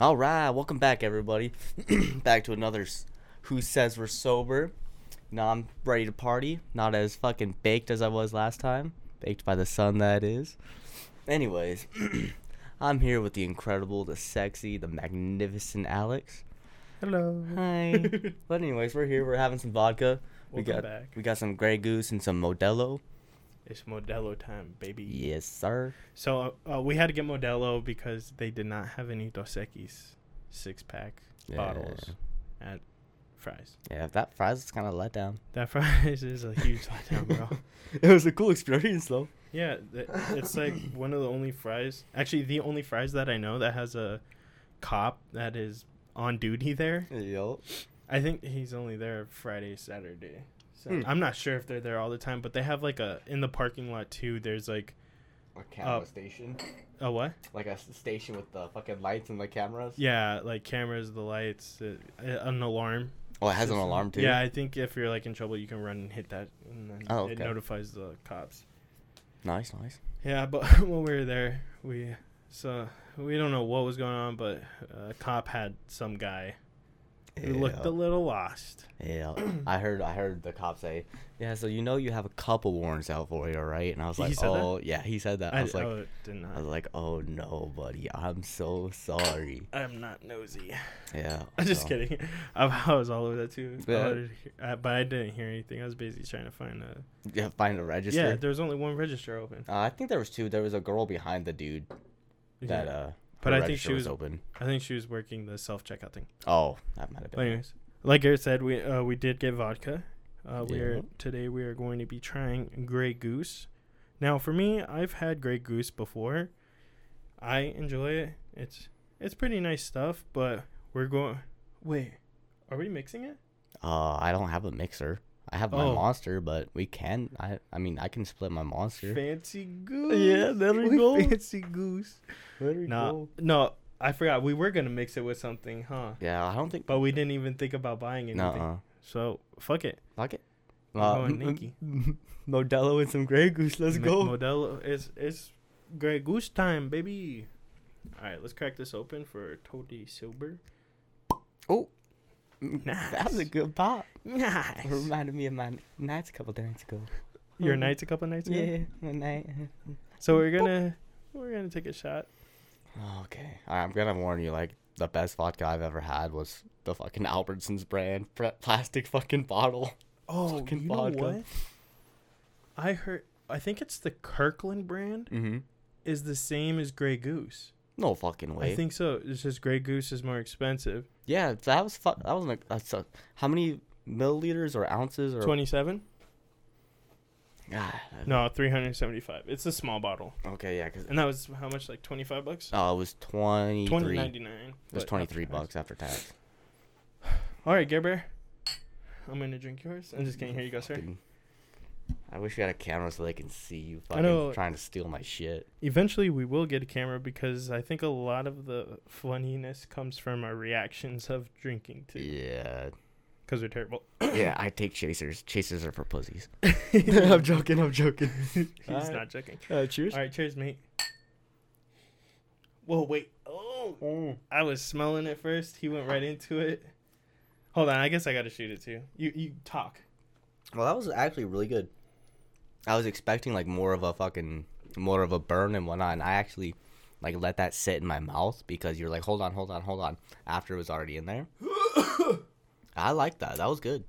All right, welcome back, everybody. back to another s- Who Says We're Sober. Now I'm ready to party. Not as fucking baked as I was last time. Baked by the sun, that is. Anyways, I'm here with the incredible, the sexy, the magnificent Alex. Hello. Hi. but anyways, we're here. We're having some vodka. we got back. we got some Grey Goose and some Modelo. It's Modelo time, baby. Yes, sir. So uh, we had to get Modelo because they did not have any Dos Equis six pack bottles at Fry's. Yeah, that Fry's is kind of let down. That Fry's is a huge letdown, bro. it was a cool experience, though. Yeah, th- it's like one of the only Fry's, actually the only Fry's that I know that has a cop that is on duty there. Yo. I think he's only there Friday, Saturday. So Hmm. I'm not sure if they're there all the time, but they have like a in the parking lot too. There's like A camera Uh, station. a what? Like a station with the fucking lights and the cameras. Yeah, like cameras, the lights, uh, an alarm. Oh, it has an alarm too. Yeah, I think if you're like in trouble, you can run and hit that, and then Oh, it okay. notifies the cops. Nice, nice. Yeah, but when we were there, we so we don't know what was going on, but a cop had some guy who looked a little lost. Yeah, I heard. I heard the cop say, "Yeah, so you know you have a couple warrants out for you, right?" And I was like, said that? "Oh, yeah." He said that. I, was like, oh, I was like, "Oh no, buddy, I'm so sorry." I'm not nosy. Yeah. I'm just kidding. I, I was all over that too. I Yeah. wanted to hear- I- but I didn't hear anything. I was busy trying to find a. Yeah, find a register. Yeah, there was only one register open. Uh, I think there was two. There was a girl behind the dude that Yeah. uh. But I think she was- open. I think she was working the self checkout thing. Oh, that might have But been. anyways, like Garrett said, we uh, we did get vodka. Uh, we are today we are going to be trying Grey Goose. Now, for me, I've had Grey Goose before. I enjoy it. It's it's pretty nice stuff, but we're going. Wait, are we mixing it? Uh, I don't have a mixer. I have my Oh. monster, but we can. I. I mean, I can split my monster. Fancy goose. Yeah, there we go. Fancy goose. No, no, I forgot. We were gonna mix it with something, huh? Yeah, I don't think. But we didn't even think about buying anything. No. So fuck it. Fuck it. I'm Uh, going Nikki. Modelo and some Grey Goose. Let's Mo- go. Modelo is it's Grey Goose time, baby. All right, let's crack this open for totally sober. oh, that was a good pop. Nice. It reminded me of my nights a couple nights ago. Your nights a couple nights ago. Yeah, my night. So we're gonna we're gonna take a shot. Okay, All right, I'm gonna warn you. Like the best vodka I've ever had was the fucking Albertsons brand pr- plastic fucking bottle. Oh, Fucking you know what? I heard. I think it's the Kirkland brand Mm-hmm. is the same as Grey Goose. No fucking way. I think so. It's just Grey Goose is more expensive. Yeah, that was fu- that was like that's a, how many milliliters or ounces or Twenty seven? Ah, No, three hundred seventy five. It's a small bottle, Okay, yeah, because and that was how much? Like twenty five bucks. oh, it was twenty Twenty three. ninety nine. It was twenty three bucks after tax. All right, Gare Bear. I'm gonna drink yours. I'm just kidding. Here you go, sir. Fucking- I wish we had a camera so they can see you I fucking know. trying to steal my shit. Eventually, we will get a camera because I think a lot of the funniness comes from our reactions of drinking too. Yeah, Because we're terrible. yeah. I take chasers. Chasers are for pussies. I'm joking. I'm joking. He's Alright. not joking. Uh, cheers. All right, cheers, mate. Whoa, wait. Oh, I was smelling it first. He went right into it. Hold on, I guess I gotta shoot it too. You you talk. Well, that was actually really good. I was expecting like more of a fucking more of a burn and whatnot, and I actually like let that sit in my mouth because you're like, hold on, hold on, hold on. After it was already in there. I like that. That was good.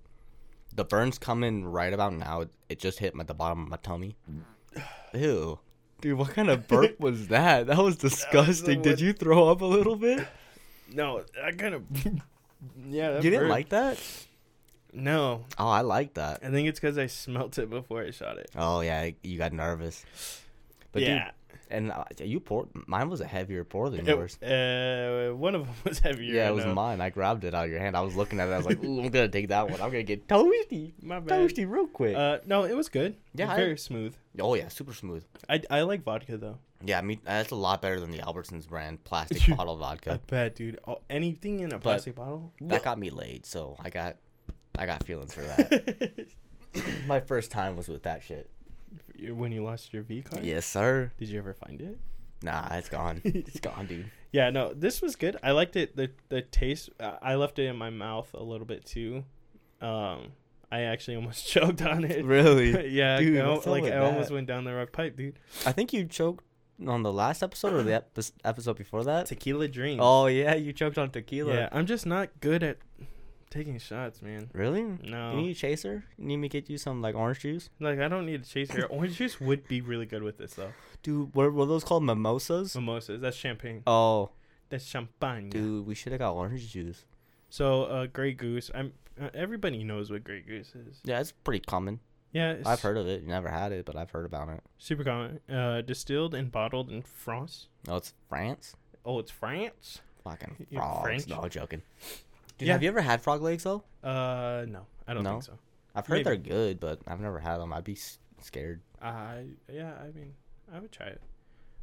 The burns come in right about now. It, just hit my, the bottom of my tummy. Ew. Dude, what kind of burp was that? That was disgusting. Did you throw up a little bit? No, I kind of. yeah, You didn't like that? No, Oh, I like that. I think it's because I smelt it before I shot it. Oh yeah, you got nervous. But dude, yeah, And uh, you poured. Mine was a heavier pour than It- yours. uh, one of them was heavier. yeah, it was know. mine. I grabbed it out of your hand. I was looking at it. I was like, "Ooh, I'm gonna take that one. I'm gonna get toasty, My bad. toasty real quick." Uh, no, it was good. Yeah, I- very smooth. oh yeah, super smooth. I, I like vodka though. Yeah, I mean that's a lot better than the Albertsons brand plastic bottle vodka. I bet, dude. Oh, anything in a plastic bottle. That got me laid, so I got, I got feelings for that. My first time was with that shit. when you lost your V card. Yes, sir. Did you ever find it? Nah, it's gone. it's gone, dude. Yeah, no, this was good. I liked it. The the taste. Uh, I left it in my mouth a little bit too. Um, I actually almost choked on it. Really? yeah, Dude, I al- what's up like I almost went down the wrong pipe, dude. I think you choked on the last episode or the ep- episode before that. Tequila dreams. Oh yeah, you choked on tequila. yeah. I'm just not good at taking shots, man. Really? No, You need a chaser? You need me to get you some like orange juice? like I don't need a chaser. Orange juice would be really good with this though. Dude, what were those called? Mimosas? Mimosas. That's champagne. Oh, That's champagne. dude, we should have got orange juice. So, uh, Grey Goose. I'm. Uh, everybody knows what Grey Goose is. Yeah, it's pretty common. Yeah, it's I've heard of it. Never had it, but I've heard about it. super common. Uh, distilled and bottled in France. Oh, it's France? Oh, it's France. Fucking. French? No, joking. Dude, Yeah. have you ever had frog legs though? Uh, no, I don't No? think so. I've heard Maybe. they're good, but I've never had them. I'd be scared. I yeah, I mean, I would try it.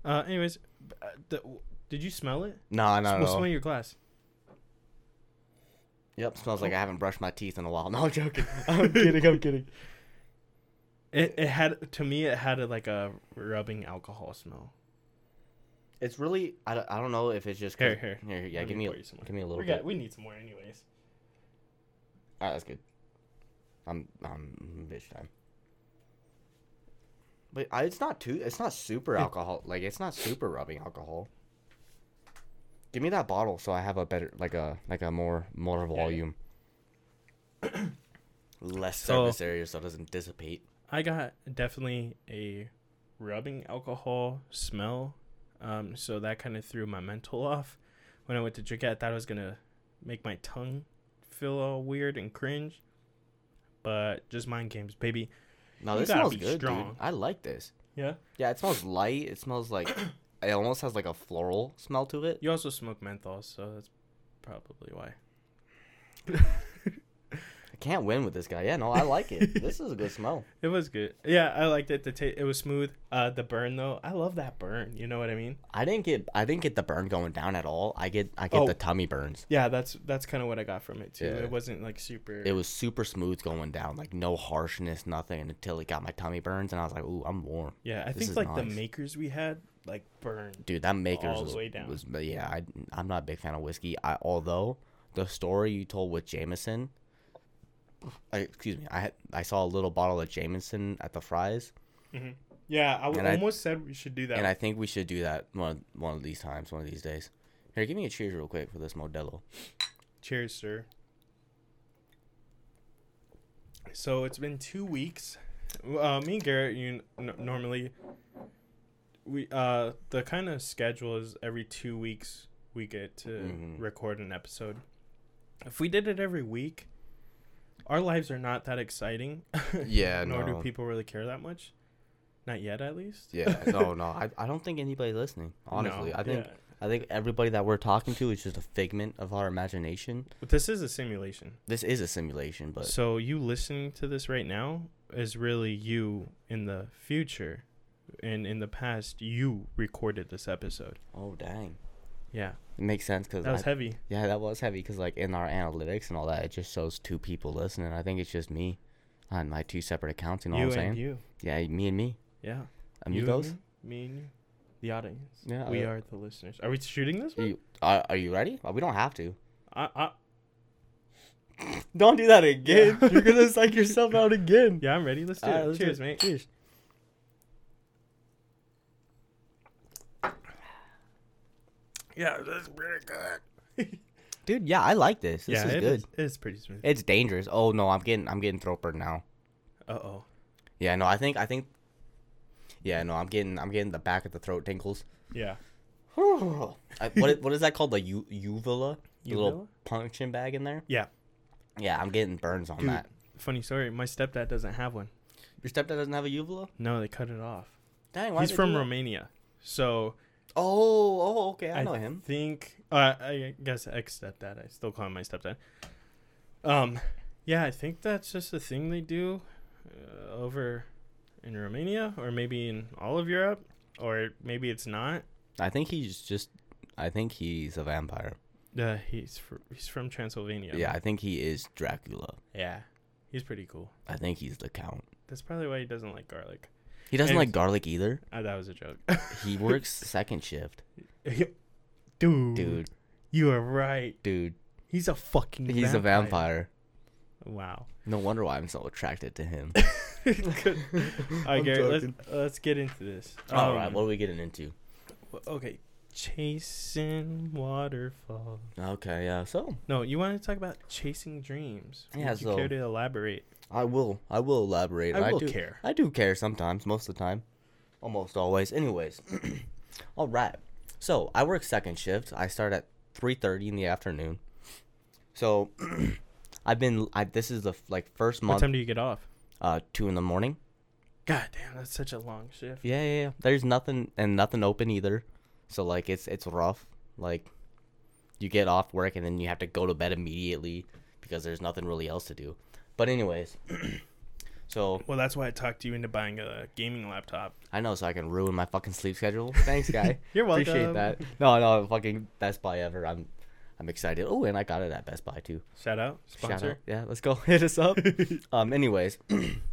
Uh, anyways, uh, the, did you smell it? No, no, no. Smell your glass. Yep, smells like I haven't brushed my teeth in a while. No, I'm joking. I'm kidding. I'm kidding. It it had to me it had a, like a rubbing alcohol smell. It's really. I don't, I don't know if it's just. Here, here. Here, yeah, Let give me a, you some more. give me a little We bit. got we need some more anyways. Alright, that's good. I'm I'm bitch time. But I, it's not too. It's not super alcohol. Like it's not super rubbing alcohol. Give me that bottle so I have a better, like a like a more more Yeah, yeah. volume. Less So- surface area so it doesn't dissipate. I got definitely a rubbing alcohol smell. Um, so that kind of threw my mental off. When I went to drink it, I thought it was gonna make my tongue feel all weird and cringe. But just mind games, baby. No, this smells good, strong. dude. I like this. Yeah. Yeah, it smells light. It smells like it almost has like a floral smell to it. You also smoke menthol, so that's probably why. I can't win with this guy. Yeah, no, I like it. this is a good smell. It was good. Yeah, I liked it. The ta- it was smooth. Uh, the burn though, I love that burn. You know what I mean? I didn't get I didn't get the burn going down at all. I get I get Oh. the tummy burns. Yeah, that's that's kind of what I got from it too. Yeah. It wasn't like super. It was super smooth going down, like no harshness, nothing until it got my tummy burns, and I was like, "Ooh, I'm warm." yeah, I this think is like the makers we had like burned. Dude, that makers All the was, way down. was but yeah. I I'm not a big fan of whiskey. I although the story you told with Jameson, I, excuse me, I had I saw a little bottle of Jameson at the Fry's, Yeah, I w- And I- almost said we should do that. and I think we should do that one of, one of these times, one of these days. Here, give me a cheers real quick for this Modelo. Cheers, sir. So it's been two weeks. Uh, me and Garrett, you n- normally we uh the kind of schedule is every two weeks we get to Mhm. record an episode. If we did it every week, our lives are not that exciting. Yeah, no. Nor do people really care that much. Not yet, at least. Yeah, no, no, I, I don't think anybody listening. Honestly, No, I think yeah. I think everybody that we're talking to is just a figment of our imagination. But this is a simulation. This is a simulation, but So you listening to this right now is really you in the future, and in the past you recorded this episode. oh dang, Yeah, it makes sense because that was heavy. yeah, that was heavy because like in our analytics and all that, it just shows two people listening. I think it's just me on my two separate accounts. You know you what I'm saying? you. Yeah, me and me, Yeah. You and amigos. me, me and you. The audience. Yeah, We uh, are the listeners. Are we shooting this Are one? you, are, are you ready? Well, we don't have to. I, I, Don't do that again. Yeah. You're gonna psych yourself out again. yeah, I'm ready. Let's do Alright, it. let's do Cheers, it. mate. Cheers. Yeah, that's pretty good. Dude, yeah, I like this. This yeah, is it good. It's pretty smooth. It's dangerous. Oh no, I'm getting I'm getting throat burn now. Uh oh. Yeah, no, I think I think. Yeah, no, I'm getting I'm getting the back of the throat tingles. Yeah. I, what what is that called? The u- uvula, the Uvula? little punching bag in there. Yeah. Yeah, I'm getting burns on Dude. that. Funny story. My stepdad doesn't have one. Your stepdad doesn't have a uvula. No, they cut it off. Dang, why He's did they from? Romania, so Oh, oh, okay, I I know him. I think uh, I guess ex stepdad. I still call him my stepdad. Um, yeah, I think that's just a thing they do uh, over in Romania, or maybe in all of Europe, or maybe it's not. I think he's just. I think he's a vampire. Uh, he's fr- he's from Transylvania. Yeah, I think he is Dracula. yeah, he's pretty cool. I think he's the count. That's probably why he doesn't like garlic. He doesn't And like garlic either. Ah, that was a joke. He works second shift. dude, Dude, you are right. dude. He's a fucking. He's a vampire. Wow. No wonder why I'm so attracted to him. Good. All right, Gary. Let's let's get into this. All Um, right, what are we getting into? Okay, chasing waterfall. Okay, yeah. So No, you want to talk about chasing dreams? Yeah, Would you so- care to elaborate? I will. I will elaborate. I will do, care. I do care sometimes, most of the time, almost always. Anyways, all right. So I work second shift. I start at three thirty in the afternoon. So I've been. I this is the like first What month. time do you get off? Uh, two in the morning. God damn, that's such a long shift. Yeah, yeah, yeah. There's nothing and nothing open either. So like it's it's rough. Like you get off work and then you have to go to bed immediately because there's nothing really else to do. But anyways, so Well, that's why I talked you into buying a gaming laptop. I know so I can ruin my fucking sleep schedule. Thanks, guy. You're welcome. Appreciate that. No, no, fucking best buy ever. I'm I'm excited. Oh, and I got it at Best Buy too. Shout out, Shout sponsor. out. Yeah, let's go. Hit us up. um anyways.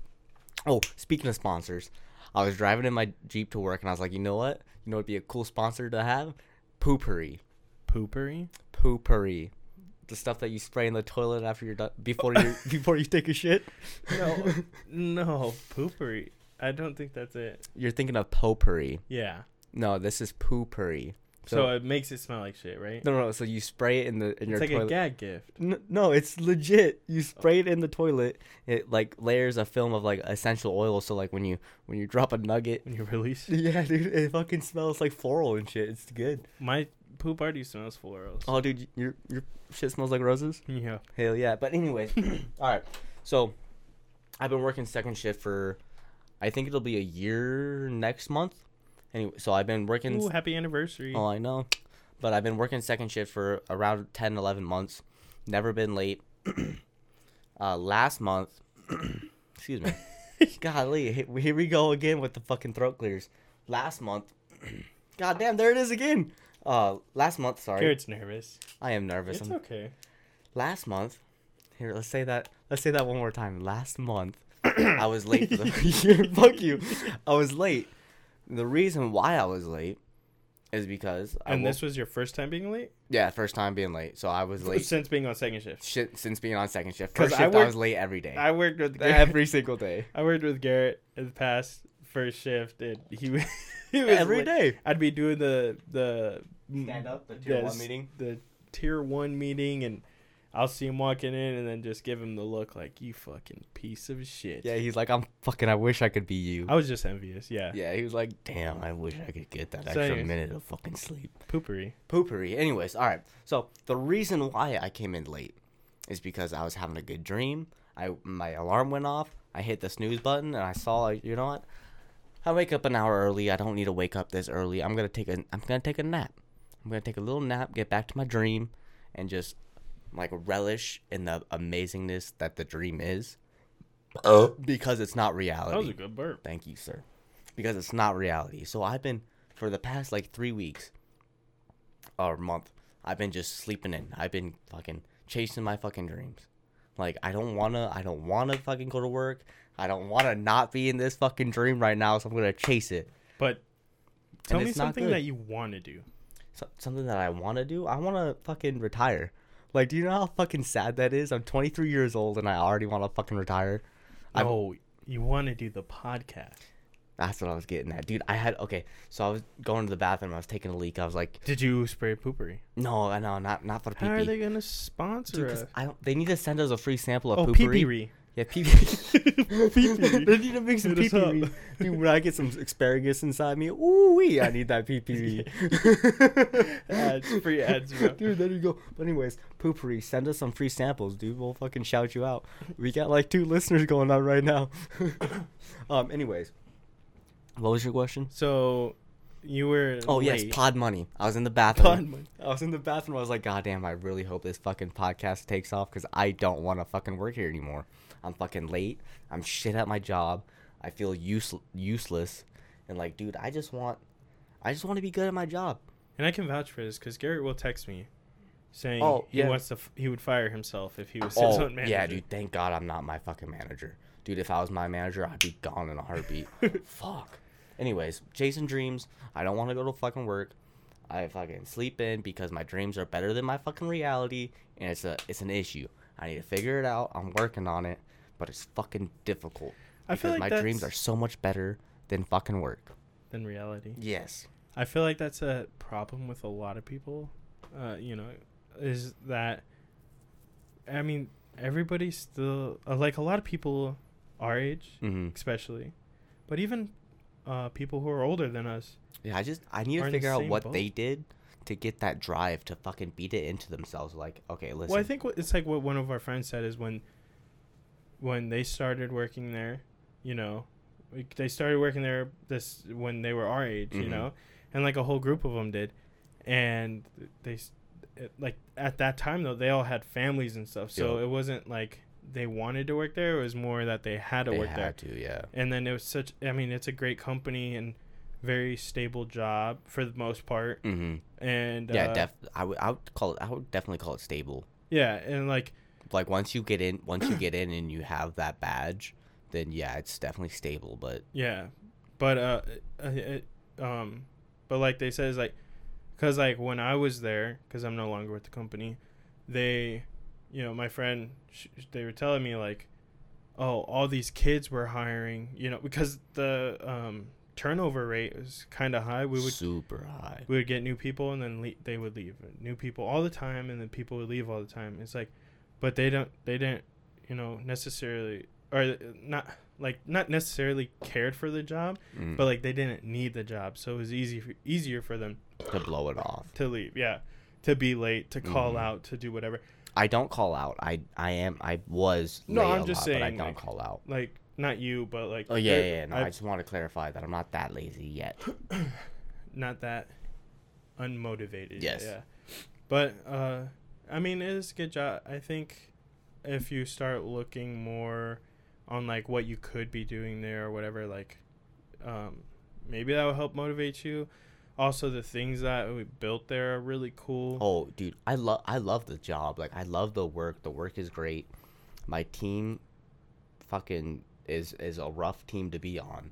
oh, speaking of sponsors, I was driving in my Jeep to work and I was like, you know what? You know it'd be a cool sponsor to have? Poopery. Poopery. Poopery. The stuff that you spray in the toilet after you're done before you before you take a shit. No, no, poopery. I don't think that's it. You're thinking of potpourri. Yeah. No, this is poopery. So, it makes it smell like shit, right? No, no, no. So you spray it in the in it's your like toilet. a gag gift. N- no, it's legit. You oh. spray it in the toilet. It like layers a film of like essential oil. So like when you when you drop a nugget, When you release. yeah, dude, it fucking smells like floral and shit. It's good. My poop already smells florals. Oh, dude, your your shit smells like roses. Yeah. Hell yeah. But anyways, all right. So I've been working second shift for, I think it'll be a year next month. Anyway, so I've been working. Ooh, happy anniversary. Oh, I know. But I've been working second shift for around 10, 11 months. Never been late. uh, last month, excuse me. Golly, here we go again with the fucking throat clears. Last month, God damn, there it is again. Uh, last month, sorry. Garrett's nervous. I am nervous. It's I'm- okay. last month, here, let's say that. Let's say that one more time. Last month, I was late for the. Fuck you. I was late. The reason why I was late is because And woke- this was your first time being late? yeah, first time being late. So I was late. Since being on second shift. Shit, since being on second shift. First I shift, I, worked- was late every day. I worked with Garrett. every single day. I worked with Garrett in the past first shift, and he was he was Every late. day. I'd be doing the the Mm. Stand up, the tier one meeting. the tier one meeting, and I'll see him walking in, and then just give him the look like you fucking piece of shit. Yeah, he's like, I'm fucking. I wish I could be you. I was just envious. Yeah, Yeah, he was like, damn, I wish I could get that So extra anyways. minute of fucking sleep. poopery. Poopery. Anyways, all right. So the reason why I came in late is because I was having a good dream. I my alarm went off. I hit the snooze button and I saw like, you know what? I wake up an hour early. I don't need to wake up this early. I'm gonna take a I'm gonna take a nap. I'm gonna take a little nap, get back to my dream, and just like relish in the amazingness that the dream is. Oh. Because it's not reality. That was a good burp. Thank you, sir. Because it's not reality. So I've been for the past like three weeks or month. I've been just sleeping in. I've been fucking chasing my fucking dreams. Like I don't wanna. I don't wanna fucking go to work. I don't wanna not be in this fucking dream right now. So I'm gonna chase it. But tell me it's something good. that you want to do. So, something that I wanna do. I wanna fucking retire. Like, do you know how fucking sad that is? I'm 23 years old and I already want to fucking retire. Oh, you want to do the podcast? That's what I was getting at, dude. I had okay. So I was going to the bathroom. I was taking a leak. I was like, Did you spray poopery? no, no, not not for the How are they gonna sponsor Dude, us? I don't. They need to send us a free sample of Oh, poopery. Pee Yeah, pee Pee-pee. They need to make some pee pee. Dude, when I get some asparagus inside me, ooh wee, I need that pee pee. Ads, free ads, bro. Dude, there you go. But anyways, poopery, send us some free samples, dude. We'll fucking shout you out. We got like two listeners going on right now. um. Anyways, what was your question? So, you were. Oh yes, pod money. I was in the bathroom. Pod money. I was in the bathroom. I was like, God damn, I really hope this fucking podcast takes off because I don't want to fucking work here anymore. I'm fucking late. I'm shit at my job. I feel use- useless. And like, dude, I just want, I just want to be good at my job. And I can vouch for this because Garrett will text me saying Oh, he wants to. F- he would fire himself if he was oh, his Oh, own manager. yeah, dude. Thank God I'm not my fucking manager. dude, if I was my manager, I'd be gone in a heartbeat. Fuck. Anyways, chasing dreams. I don't want to go to fucking work. I fucking sleep in because my dreams are better than my fucking reality, and it's a it's an issue. I need to figure it out. I'm working on it, but it's fucking difficult. I feel because like my dreams are so much better than fucking work. Than reality. Yes. I feel like that's a problem with a lot of people. Uh, you know, is that I mean, everybody still uh, like a lot of people our age, hmm especially, but even uh, people who are older than us. Yeah, I just I need to figure out what boat. they did to get that drive to fucking beat it into themselves. Like, okay, listen. Well, I think what, it's like what one of our friends said is when when they started working there, you know, like they started working there this when they were our age, you Mhm. know, and like a whole group of them did, and they it, like at that time though they all had families and stuff, so it wasn't like they wanted to work there. It was more that they had to they work there, had to, yeah. and then it was such. I mean, it's a great company and very stable job for the most part, hmm and Yeah, uh, def. I would I would call it. I would definitely call it stable. yeah, and like Like once you get in, once you get in and you have that badge, then yeah, it's definitely stable. But Yeah, but uh, uh, it, um, but like they says like, cause like when I was there, cause I'm no longer with the company, they, you know, my friend, sh- they were telling me like, oh, all these kids were hiring, you know, because the um turnover rate was kind of high. We would super high. we would get new people and then le- they would leave new people all the time and then people would leave all the time it's like but they don't they didn't you know necessarily or not like not necessarily cared for the job Mm, but like they didn't need the job so it was easy for, easier for them to blow it off. to leave yeah to be late to call Mhm. out to do whatever I don't call out. I I am. I was. No, I'm just lot, but I don't like, call out. like not you but like Oh yeah, yeah. yeah. No, I I've- just want to clarify that I'm not that lazy yet. not that unmotivated. Yes. Yeah. But uh I mean it is a good job. I think if you start looking more on like what you could be doing there or whatever, like um maybe that will help motivate you. Also the things that we built there are really cool. Oh, dude, I love I love the job. Like I love the work. The work is great. My team fucking is is a rough team to be on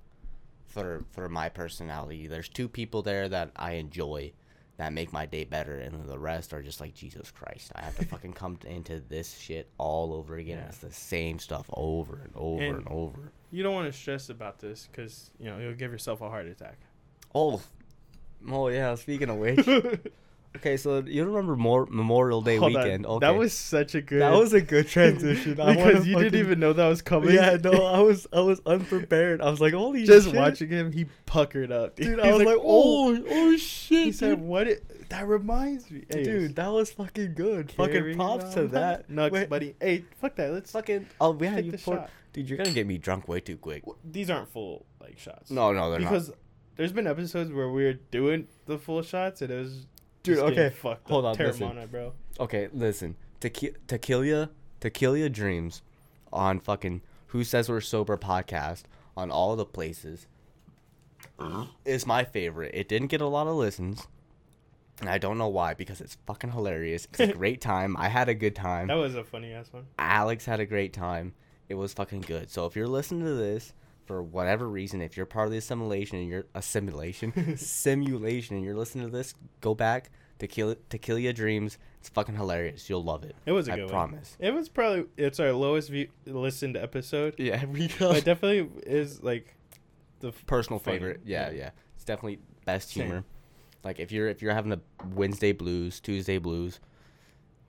for for my personality. There's two people there that I enjoy that make my day better and then the rest are just like Jesus Christ. I have to fucking come into this shit all over again. Yeah. It's the same stuff over and over and, And- over. You don't want to stress about this cuz you know, you'll give yourself a heart attack. Oh. Oh yeah, speaking of which. okay, so you remember more Memorial Day Hold on. weekend. Okay. That was such a good That was a good transition. Because you didn't even know that was coming. Yeah, no, I was I was unprepared. I was like, holy just shit. watching him, he puckered up. Dude, He's I was like, oh, oh, oh shit, He said, "What? It, that reminds me, Hey, dude, that was fucking good. Fucking props to that. Nuts, Wait, buddy. Hey, fuck that. Let's Fucking, oh yeah, you the pour, dude. You're gonna get me drunk way too quick. These aren't full like shots. No, no, they're not because there's been episodes where we were doing the full shots and it was Dude, just okay, fucked hold up. on, listen. Terramana, bro. not. Okay, listen. Tequi- Tequila, Tequila Dreams, on fucking Who Says We're Sober podcast on all the places is my favorite. It didn't get a lot of listens. And I don't know why, because it's fucking hilarious. It's a great time. I had a good time. That was a funny ass one. Alex had a great time. It was fucking good. So if you're listening to this for whatever reason, if you're part of the assimilation and you're assimilation simulation simulation and you're listening to this, go back to kill to kill your dreams. It's fucking hilarious. You'll love it. It was a I good one. promise. It was probably it's our lowest view, listened episode, Yeah, we it definitely is like the f- personal funny. favorite. Yeah, Yeah. It's definitely best Same. humor. Like if you're if you're having a Wednesday blues, Tuesday blues,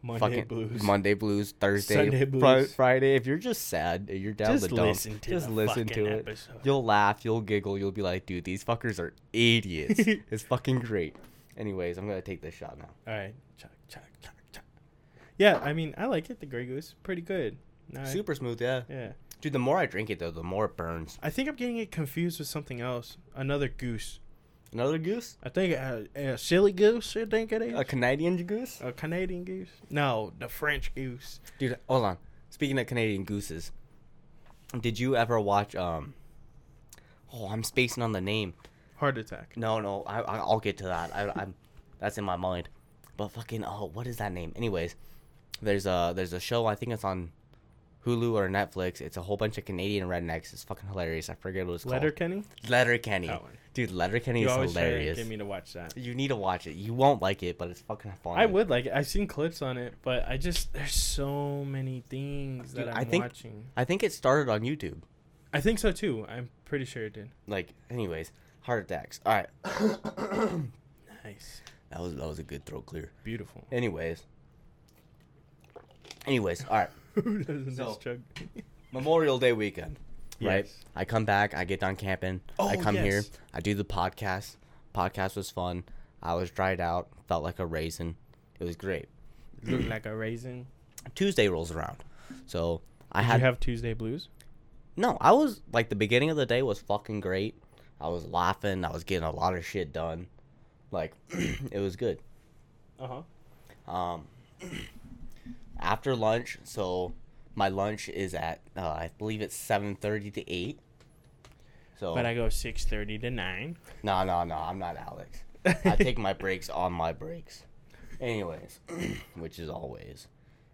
Monday fucking blues. Monday blues, Thursday, blues. Friday. If you're just sad, you're down Just the dump. listen to just listen to it. episode. You'll laugh, you'll giggle, you'll be like, dude, these fuckers are idiots. it's fucking great. Anyways, I'm gonna take this shot now. All right, chuck, chuck, chuck, chuck. Yeah, I mean, I like it. The Grey Goose, pretty good. Nah, Super smooth, yeah. Yeah, Dude, the more I drink it though, the more it burns. I think I'm getting it confused with something else. Another goose. Another goose? I think a, a silly goose. I think it is. A Canadian goose? A Canadian goose? No, the French goose. Dude, hold on. Speaking of Canadian gooses, did you ever watch um? Oh, I'm spacing on the name. Heart attack. No, no, I, I I'll get to that. I, I'm that's in my mind. But fucking oh, what is that name? Anyways, there's a there's a show. I think it's on Hulu or Netflix. It's a whole bunch of Canadian rednecks. It's fucking hilarious. I forget what it's Letter called. Kenny. Letterkenny. That one. Dude, Letterkenny You is always hilarious. get me to watch that. You need to watch it. You won't like it, but it's fucking fun. I would like it. I've seen clips on it, but I just there's so many things Dude, that I I'm think- watching. I think it started on YouTube. I think so too. I'm pretty sure it did. Like, anyways, heart attacks. All right, Nice. that was that was a good throat clear. Beautiful. Anyways, anyways, all right. Who doesn't So- Memorial Day weekend, right? Yes. I come back, I get done camping. I Oh, come here. I do the podcast. Podcast was fun. I was dried out, felt like a raisin. It was great. Looked like a raisin. Tuesday rolls around, so I Did had you have Tuesday blues? no. I was like the beginning of the day was fucking great. I was laughing. I was getting a lot of shit done. Like it was good. Uh huh. Um, after lunch, so my lunch is at uh, I believe it's seven thirty to eight. So But I go six thirty to nine. no, no, no, I'm not Alex. I take my breaks on my breaks. Anyways, which is always.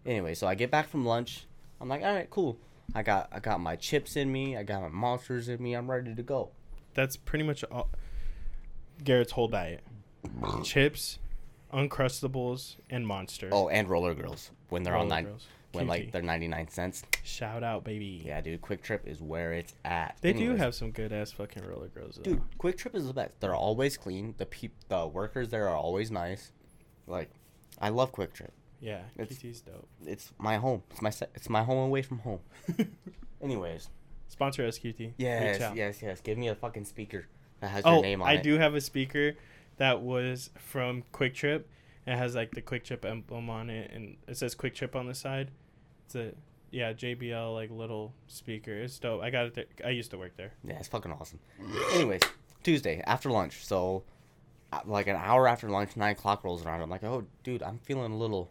Anyway, so I get back from lunch. I'm like, all right, cool. I got I got my chips in me. I got my monsters in me. I'm ready to go. That's pretty much all. Garrett's whole diet: chips, uncrustables, and monsters. Oh, and roller girls when they're on Roller nine Girls. When like they're 99 cents. Shout out, baby. Yeah, dude, QuikTrip is where it's at. They do have some good ass fucking roller girls. Though. Dude, QuikTrip is the best. They're always clean. The peop- the workers there are always nice. Like, I love QuikTrip. Yeah, It's- QT's dope. It's my home. It's my se- it's my home away from home. Anyways, Sponsor us, QT. yes, yes, yes. Give me a fucking speaker that has Oh, your name on I it. I do have a speaker that was from QuikTrip. It has like the QuikTrip emblem on it, and it says QuikTrip on the side. It's a yeah JBL like little speaker. It's dope. I got it. There. I used to work there. Yeah, it's fucking awesome. Anyways, Tuesday after lunch. So, uh, like an hour after lunch, nine o'clock rolls around. I'm like, oh, dude, I'm feeling a little.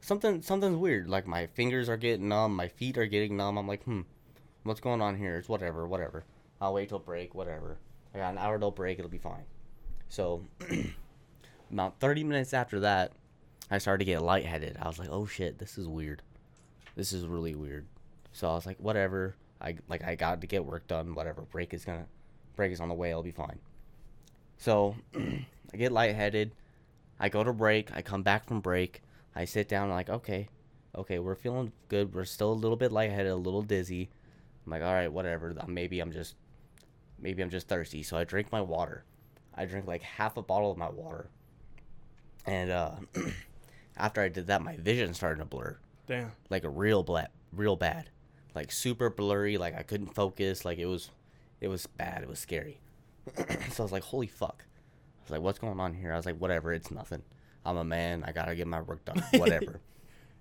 Something, something's weird. Like my fingers are getting numb, my feet are getting numb. I'm like, hmm, what's going on here? It's whatever, whatever. I'll wait till break, whatever. I got an hour till break. It'll be fine. So, about 30 minutes after that, I started to get lightheaded. I was like, oh shit, this is weird. This is really weird. So I was like, whatever. I like I got to get work done. Whatever. Break is gonna, break is on the way. I'll be fine. So I get lightheaded. I go to break. I come back from break. I sit down. I'm like, okay, okay, we're feeling good. We're still a little bit lightheaded, a little dizzy. I'm like, all right, whatever. Maybe I'm just, maybe I'm just thirsty. So I drink my water. I drink like half a bottle of my water. And uh, after I did that, my vision started to blur. Damn. like a real bla- real bad. Like super blurry. Like i couldn't focus. Like it was it was bad. It was scary. So i was like holy fuck. I was like what's going on here? I was like whatever. It's nothing. I'm a man. I gotta get my work done. Whatever.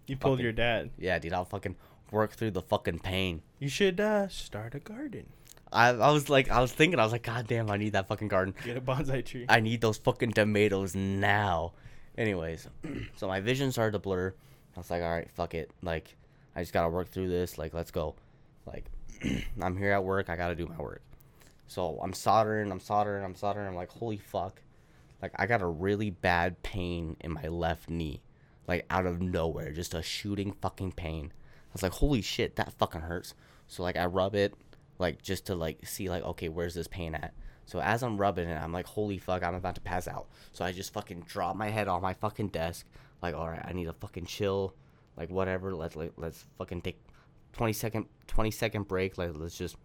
You pulled your dad. yeah dude. I'll fucking work through the fucking pain. You should uh, start a garden. I, I was like i was thinking i was like god damn i need that fucking garden. Get a bonsai tree. I need those fucking tomatoes now. Anyways, so my vision started to blur. I was like, all right, fuck it. Like, I just gotta work through this. Like, let's go. Like, I'm here at work. I gotta do my work. So I'm soldering. I'm soldering. I'm soldering. I'm like, holy fuck. Like, I got a really bad pain in my left knee. Like, out of nowhere. Just a shooting fucking pain. I was like, holy shit, that fucking hurts. So, like, I rub it, like, just to, like, see, like, okay, where's this pain at? So as I'm rubbing it, I'm like, holy fuck, I'm about to pass out. So I just fucking drop my head on my fucking desk. Like, all right, I need a fucking chill. Like, whatever. Let's let's fucking take 20 second 20 second break. Like, let's just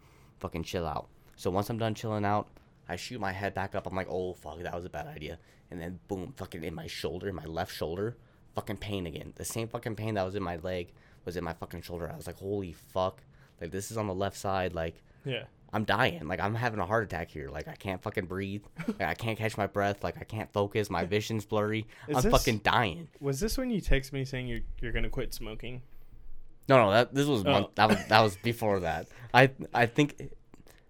fucking chill out. So once I'm done chilling out, I shoot my head back up. I'm like, oh fuck, that was a bad idea. And then boom, fucking in my shoulder, my left shoulder, fucking pain again. The same fucking pain that was in my leg was in my fucking shoulder. I was like, holy fuck. Like this is on the left side. Like yeah. I'm dying. Like I'm having a heart attack here. Like I can't fucking breathe. Like, I can't catch my breath. Like I can't focus. My vision's blurry. Is I'm this- fucking dying. Was this when you text me saying you're you're gonna quit smoking? No, no, that this was Oh. month, that was that was before that. I I think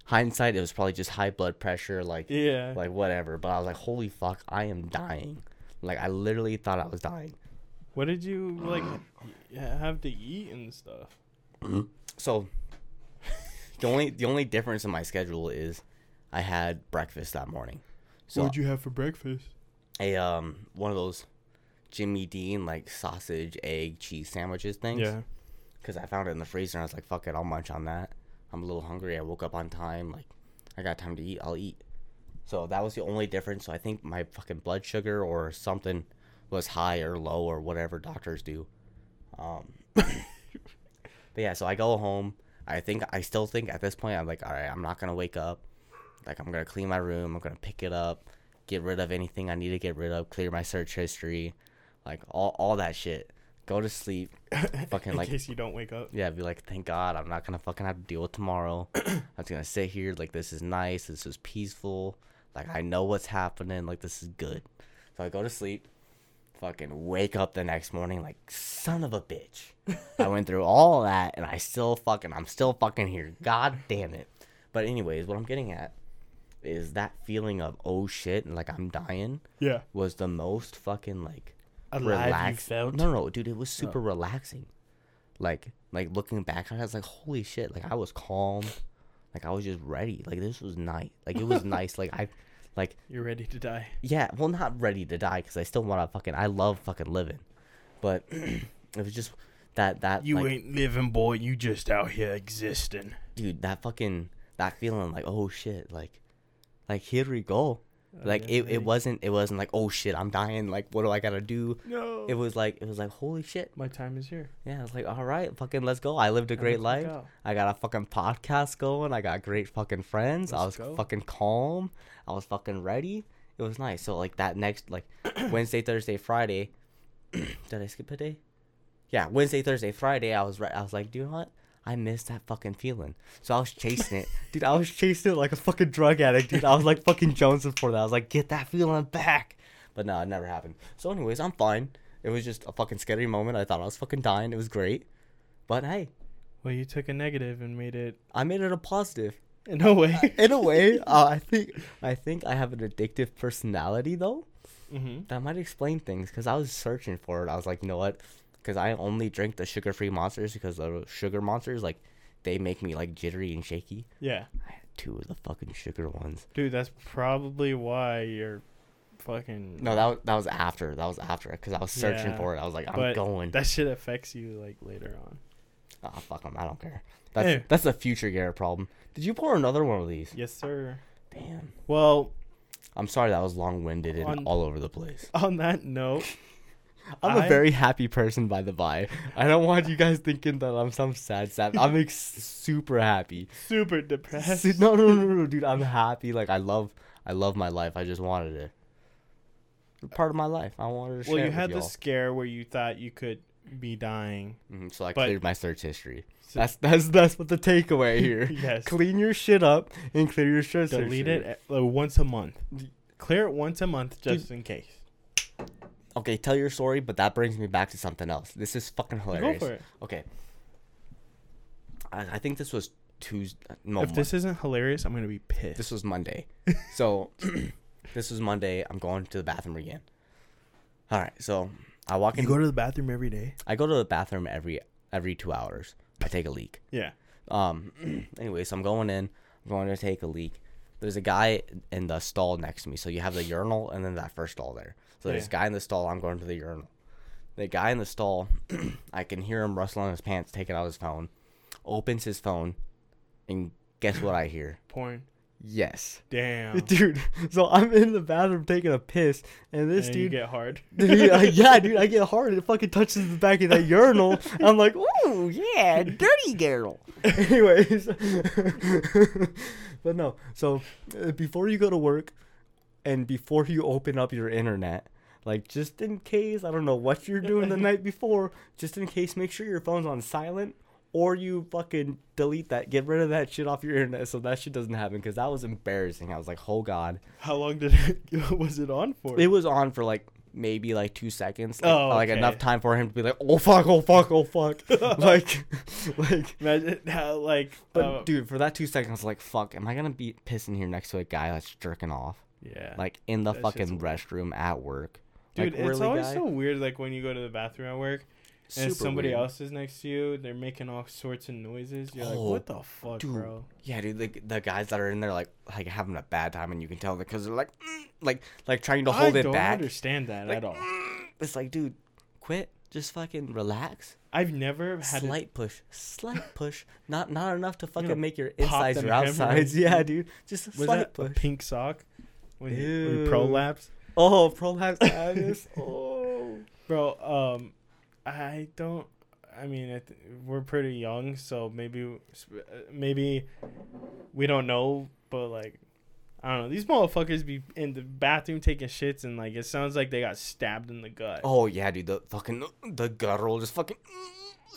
hindsight it was probably just high blood pressure. Like Yeah. like whatever. But I was like, holy fuck, I am dying. Like I literally thought I was dying. What did you like have to eat and stuff? So the only the only difference in my schedule is I had breakfast that morning. So What'd you have for breakfast? a um one of those Jimmy Dean like sausage, egg, cheese sandwiches things. Yeah. because I found it in the freezer. and I was like, fuck it, I'll munch on that. I'm a little hungry. I woke up on time. Like, I got time to eat. I'll eat. So that was the only difference. So I think my fucking blood sugar or something was high or low or whatever doctors do. Um, but yeah, so I go home. I think I still think at this point I'm like, all right, I'm not gonna wake up. Like I'm gonna clean my room. I'm gonna pick it up, get rid of anything I need to get rid of, clear my search history, like all all that shit. Go to sleep. Fucking in like In case you don't wake up. yeah, be like, thank God I'm not gonna fucking have to deal with tomorrow. I'm just gonna sit here like this is nice. This is peaceful. Like I know what's happening. Like this is good. So I go to sleep. Fucking wake up the next morning like son of a bitch. I went through all that and I still fucking I'm still fucking here. God damn it. But anyways, what I'm getting at is that feeling of oh shit and like I'm dying Yeah. was the most fucking like Alive you relax- felt. No, no, dude, it was oh. super relaxing. Like, like looking back on it, I was like, holy shit! Like I was calm, like I was just ready. Like this was nice. Like it was nice. Like I, like You're ready to die. yeah, well, not ready to die because I still want to fucking. I love fucking living, but it was just that that You like, ain't living, boy. You just out here existing. dude that fucking that feeling like oh shit like like here we go Oh, like it, it wasn't it wasn't like oh shit i'm dying like what do i gotta do No. it was like it was like holy shit My time is here. Yeah, I was like, all right, fucking let's go. I lived a great life. go. I got a fucking podcast going. I got great fucking friends. I was go. fucking calm. I was fucking ready. It was nice. So like that next like Wednesday, Thursday, Friday. did I skip a day? Yeah, Wednesday, Thursday, Friday. I was right. I was like, do you know what? I miss that fucking feeling. So I was chasing it, dude. I was chasing it like a fucking drug addict, dude. I was like fucking Jonesing for that. I was like, get that feeling back. But no, it never happened. So, anyways, I'm fine. It was just a fucking scary moment. I thought I was fucking dying. It was great. But hey, Well, you took a negative and made it. I made it a positive. In a way. In a way, uh, I think I think I have an addictive personality though. mm-hmm. That might explain things because I was searching for it. I was like, you know what? Because I only drink the sugar-free monsters because the sugar monsters like they make me like jittery and shaky. Yeah. I had two of the fucking sugar ones. Dude, that's probably why you're fucking. No, that was, that was after. That was after because I was searching Yeah, for it. I was like, I'm but going. That shit affects you like later on. Ah, fuck them. I don't care. That's Hey. that's a future Garrett problem. Did you pour another one of these? Yes, sir. Damn. Well, I'm sorry that was long-winded and all over the place. on that note, I'm a very happy person, by the by. I don't want you guys thinking that I'm some sad sap. I'm ex- super happy. super depressed. No, no, no, no, dude. I'm happy. Like I love, I love my life. I just wanted it. Part of my life. I wanted to share. well, you had the scare where you thought you could be dying. Mhm, so I but- cleared my search history. So- That's that's that's what the takeaway here. yes. Clean your shit up and clear your search Delete it uh, once a month. Clear it once a month just in case. Okay, tell your story, but that brings me back to something else. This is fucking hilarious. Go for it. Okay. I, I think this was Tuesday. No, if Mon- this isn't hilarious, I'm gonna be pissed. this was Monday. so this was Monday. I'm going to the bathroom again. All right, so I walk in. you go to the bathroom every day. I go to the bathroom every every two hours. I take a leak. Yeah. Um. anyway, so I'm going in. I'm going to take a leak. There's a guy in the stall next to me. So you have the urinal and then that first stall there. So Yeah. guy in the stall. I'm going to the urinal. The guy in the stall, I can hear him rustling his pants, taking out his phone. Opens his phone, and guess what I hear? Porn. Yes, Damn. dude. So I'm in the bathroom taking a piss, and this and you dude get hard. Dude, yeah, dude, I get hard. It fucking touches the back of that urinal. I'm like, ooh, yeah, dirty girl. Anyways, but no. So uh, before you go to work, and before you open up your internet, like just in case, I don't know what you're doing the night before. Just in case, make sure your phone's on silent. Or you fucking delete that, get rid of that shit off your internet so that shit doesn't happen. Because that was embarrassing. I was like, oh god. How long did it was it on for? It was on for like maybe like two seconds. Like, Oh, like enough time for him to be like, oh fuck, oh fuck, oh fuck. like, like. Imagine how like But uh, dude, for that two seconds, like, fuck, am I gonna be pissing here next to a guy that's jerking off, yeah. like in the fucking restroom at work? Dude, like, it's always guy? so weird like when you go to the bathroom at work and Super somebody weird. else is next to you, they're making all sorts of noises. You're like, Oh, what the fuck, dude. bro? Yeah, dude, the, the guys that are in there like like having a bad time, and you can tell because they're like, mm, like like trying to hold I it don't back. understand that Like, at all. mm. It's like, dude, quit. Just fucking relax. I've never had a- Slight push, slight push. Not not enough to fucking know, make your insides or outsides. hemorrhoids. Yeah, dude. Just a was slight that push. a pink sock when you, when you prolapse, Oh, prolapse anus. oh. bro? Um, I don't. I mean, I th- we're pretty young, so maybe maybe we don't know, but like. I don't know. These motherfuckers be in the bathroom taking shits, and like it sounds like they got stabbed in the gut. Oh yeah, dude. The fucking the gut guttural just fucking.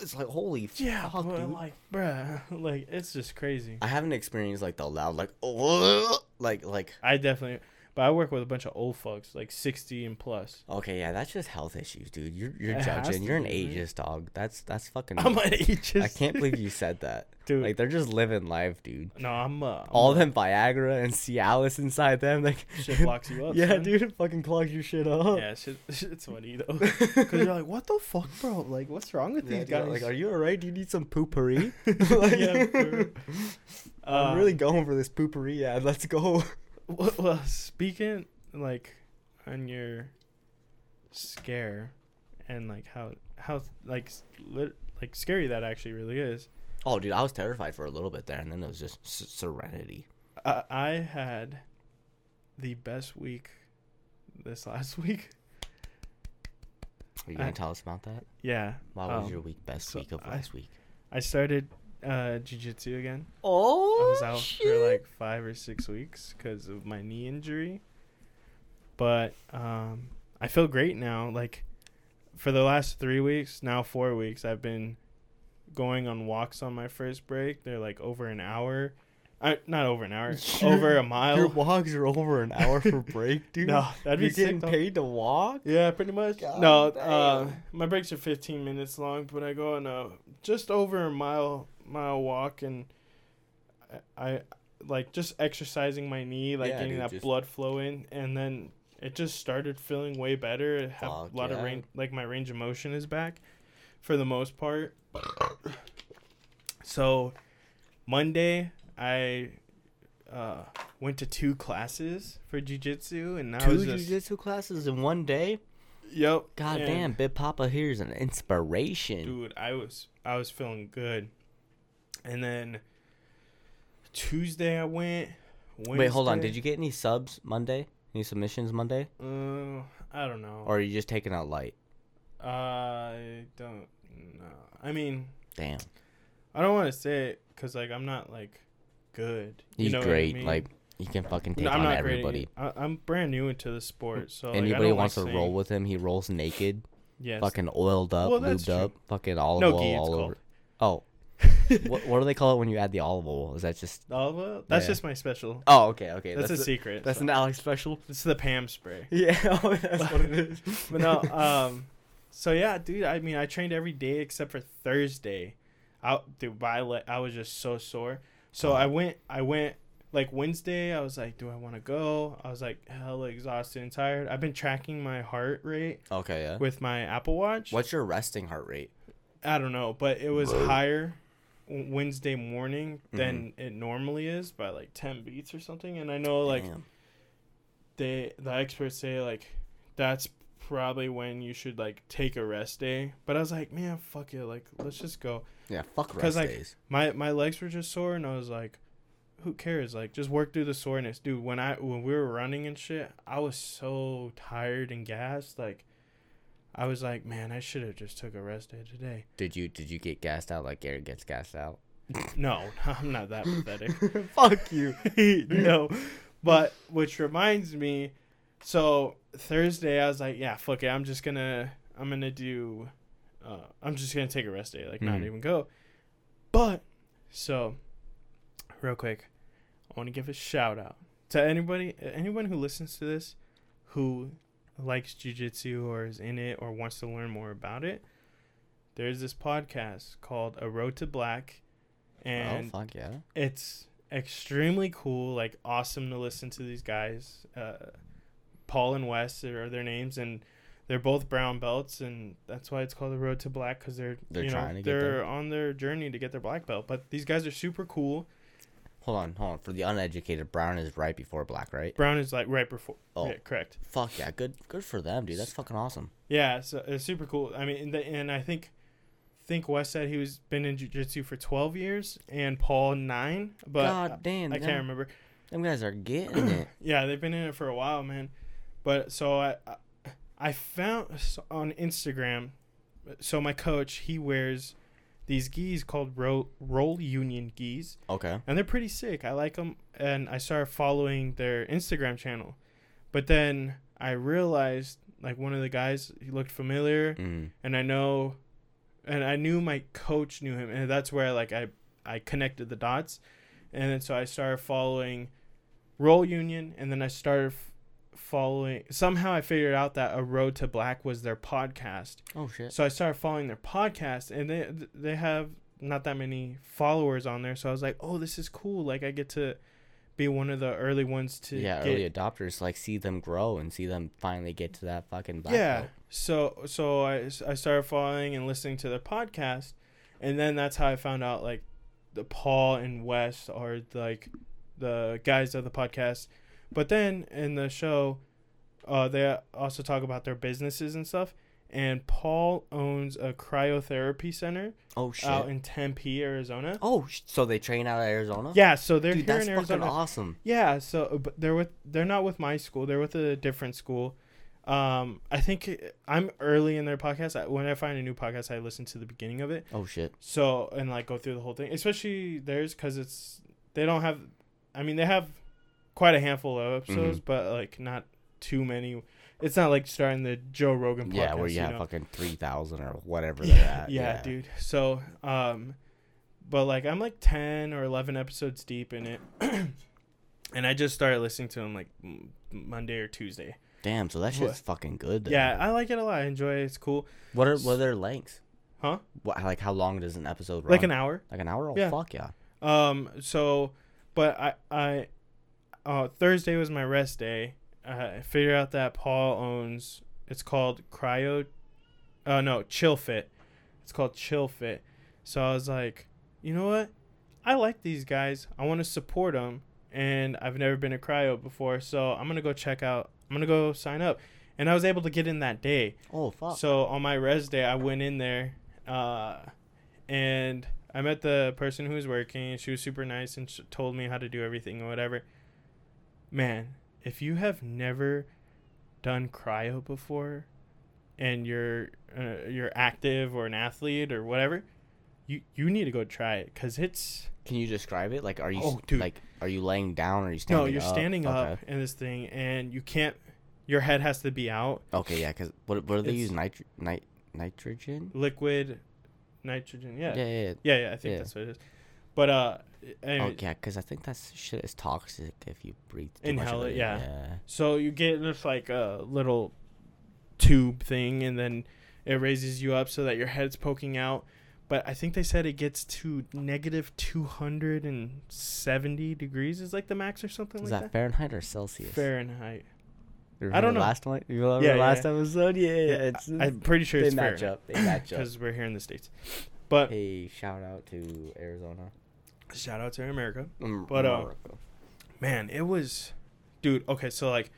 It's like holy yeah, fuck, but dude. like, bruh, like it's just crazy. I haven't experienced like the loud like oh like like I definitely, but I work with a bunch of old fucks, like sixty and plus. okay yeah that's just health issues dude you're you're It judging you're an be, ageist dog that's that's fucking I'm an ageist. I can't believe you said that dude. like they're just living life dude no, I'm uh, I'm all uh, them Viagra and Cialis inside them like shit blocks you up. yeah son. dude it fucking clogs your shit up Yeah, shit, shit's funny though. Cause you're like, what the fuck, bro? Like, what's wrong with Yeah, these dude, guys? like are you alright do you need some poopery Yeah, for- I'm really going for this poopery ad let's go well, well, speaking like on your scare and like how how like lit, like scary that actually really is. oh dude I was terrified for a little bit there and then it was just s- serenity I, I had the best week this last week. are you gonna I- tell us about that Yeah, why was um, your week best so week of I- last week I started uh jiu-jitsu again. oh I was out for like five or six weeks because of my knee injury. But um, I feel great now. Like for the last three weeks, now four weeks, I've been going on walks on my first break. They're like over an hour. I, not over an hour, over a mile. Your walks are over an hour for break, dude. no, that'd be You're getting sick. paid to walk. Yeah, pretty much. God no, uh, my breaks are 15 minutes long, but I go on a just over a mile mile walk, and I, I like just exercising my knee, like Yeah, getting dude, that just- blood flow in, and then it just started feeling way better. I have Fuck a lot yeah. of range, like my range of motion is back, for the most part. So, Monday I uh, went to two classes for jujitsu, and now Two just jiu-jitsu classes in one day. yep. God damn, Big Papa here's an inspiration. dude i was i was feeling good and then tuesday i went Wait, hold on. Did you get any subs Monday? Any submissions Monday? uh i don't know Or are you just taking out light? i don't know i mean Damn. i don't want to say it because like i'm not like good you He's know what I great. mean? Like he can fucking take No, i'm on not everybody. great I, i'm brand new into the sport so like, Anybody don't wants like to saying- roll with him, he rolls naked, yes fucking oiled up, Well, lubed true. up, fucking olive No oil gi, it's all called. over. Oh, what, what do they call it when you add the olive oil? Is that just? Olive? oil? that's Yeah. just my special Oh, okay, okay. that's, a the- secret That's so- an Alex special. it's the pam spray Yeah, oh, that's what it is. but no, um, so yeah, dude. I mean, I trained every day except for Thursday. I dude, le- I was just so sore. So I went, I went like Wednesday. I was like, do I want to go? I was like hella exhausted and tired. I've been tracking my heart rate okay, yeah. with my Apple Watch. What's your resting heart rate? I don't know, but it was higher Wednesday morning mm-hmm. than it normally is by like ten beats or something. And I know like Damn. they the experts say like that's probably when you should like take a rest day. But I was like, man, fuck it, like let's just go. Yeah, fuck rest like, days. My my legs were just sore, and I was like, who cares? Like just work through the soreness, dude. When I when we were running and shit, I was so tired and gassed. Like I was like, man, I should have just took a rest day today. Did you did you get gassed out like Garrett gets gassed out? No, I'm not that pathetic. fuck you. no. But which reminds me, so Thursday I was like, yeah, fuck it, I'm just gonna I'm gonna do uh I'm just gonna take a rest day, like not Mhm. even go. But so real quick, I wanna give a shout out to anybody anyone who listens to this who likes jujitsu or is in it or wants to learn more about it. There's this podcast called A Road to Black and oh fuck yeah. it's extremely cool like awesome to listen to these guys uh paul and wes are their names and they're both brown belts and that's why it's called the road to black because they're, They're you know trying to they're on their journey to get their black belt but these guys are super cool hold on, hold on. For the uneducated, brown is right before black, right? Brown is like right before. Oh. Yeah, correct. Fuck yeah, good, good for them, dude. That's fucking awesome. Yeah, so it's super cool. I mean, and, the, and I think think Wes said he was been in jiu-jitsu for 12 years and Paul 9, but God damn, I them, can't remember. Them guys are getting it. Yeah, they've been in it for a while, man. But so I I- I found on Instagram so my coach, he wears these gis called roll, roll union gis Okay. and they're pretty sick. I like them, and I started following their Instagram channel. But then I realized, like one of the guys, he looked familiar, Mm. and I know, and I knew my coach knew him, and that's where like I I connected the dots, and then so I started following Roll Union, and then I started f- following. Somehow I figured out that A Road to Black was their podcast. Oh shit. So I started following their podcast, and they they have not that many followers on there. So I was like, oh, this is cool. Like I get to be one of the early ones to yeah, get, early adopters like see them grow and see them finally get to that fucking black yeah. belt. So so I I started following and listening to their podcast, and then that's how I found out like the Paul and Wes are like the guys of the podcast. But then in the show, uh, they also talk about their businesses and stuff. And Paul owns a cryotherapy center Oh shit. out in Tempe, Arizona. oh, so they train out of Arizona? Yeah, so they're Dude, here that's in fucking Arizona. awesome. Yeah, so but they're with they're not with my school. They're with a different school. Um, I think I'm early in their podcast. I, when I find a new podcast, I listen to the beginning of it. Oh shit. So and like go through the whole thing, especially theirs because it's they don't have. I mean, they have quite a handful of episodes, Mhm. but like not too many. It's not like starting the Joe Rogan podcast. yeah, where you, you have know? fucking three thousand or whatever yeah, they're at. yeah, dude. So, um, but like I'm like ten or eleven episodes deep in it, and I just started listening to them like Monday or Tuesday. Damn, so that What? shit's fucking good. Then. Yeah, I like it a lot. I enjoy it. It's cool. What are what are their lengths? Huh? What like how long does an episode run? Like an hour. Like an hour? Oh Yeah. fuck yeah. Um. So, but I I, uh, Thursday was my rest day. Uh, I figured out that Paul owns. It's called Cryo. Uh no, Chill Fit. It's called Chill Fit. So I was like, you know what? I like these guys. I want to support them, and I've never been to cryo before, so I'm gonna go check out. I'm gonna go sign up, and I was able to get in that day. Oh fuck. So on my res day, I went in there, uh, and I met the person who was working. She was super nice and told me how to do everything or whatever. Man, if you have never done cryo before, and you're uh, you're active or an athlete or whatever, you you need to go try it because it's Can you describe it? Like, are you Oh, dude. like are you laying down or are you standing? Up? No, you're up? standing up in this thing and you can't. Your head has to be out. Okay, yeah, because what what do they It's- use? Nitro nit nitrogen? Liquid nitrogen. Yeah. yeah, yeah. yeah. Yeah, yeah, I think that's what it is. But uh, Oh yeah, because I think that shit is toxic if you breathe. Too Inhale much of it, yeah. yeah. so you get this like a little tube thing, and then it raises you up so that your head's poking out. But I think they said it gets to negative two hundred and seventy degrees is like the max or something Is like that that. Fahrenheit or Celsius? Fahrenheit. I don't know. Last one, you remember Yeah, the last yeah. episode? Yeah, yeah. It's, I, am pretty sure they it's match Fahrenheit up. They match up. because we're here in the states. But Hey, shout out to Arizona. Shout out to America. Mm, But, uh, man it was dude okay so like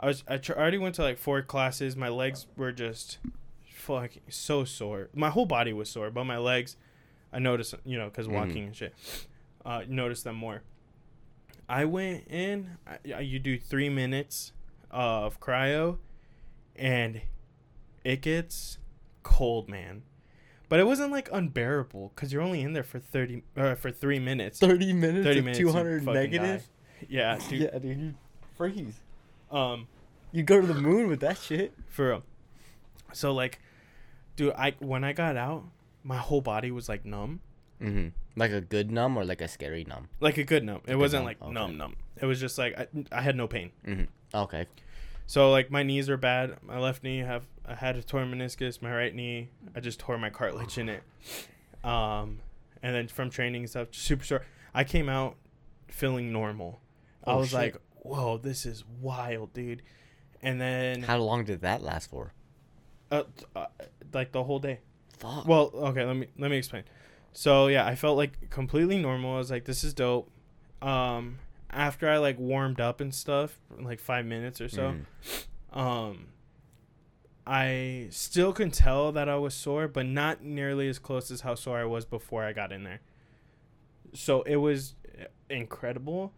i was i tr- already went to like four classes. My legs were just fucking so sore. My whole body was sore but my legs i noticed you know because Mhm. walking and shit uh noticed them more. I went in I, I- you do three minutes of cryo and it gets cold man but it wasn't like unbearable because you're only in there for 30 uh, for three minutes 30 minutes 30 minutes, 200 fucking negative? yeah dude Yeah, dude, you freeze. um You go to the moon with that shit. For real. So like, dude, I when I got out, my whole body was like numb, Mm-hmm. Like a good numb or like a scary numb? like a good numb. It good wasn't numb, like okay. numb numb. It was just like I, I had no pain. Mm-hmm. Okay. So like my knees are bad. My left knee have I had a torn meniscus. My right knee I just tore my cartilage in it. Um, and then from training and stuff, super sore. I came out feeling normal. I Oh, was shit. like, whoa, this is wild, dude. And then How long did that last for? uh, uh, like the whole day. Fuck. Well, okay, let me let me explain. So yeah, I felt like completely normal. I was like, this is dope. um after I like warmed up and stuff, like five minutes or so, Mhm. um I still can tell that I was sore, but not nearly as close as how sore I was before I got in there. So it was incredible,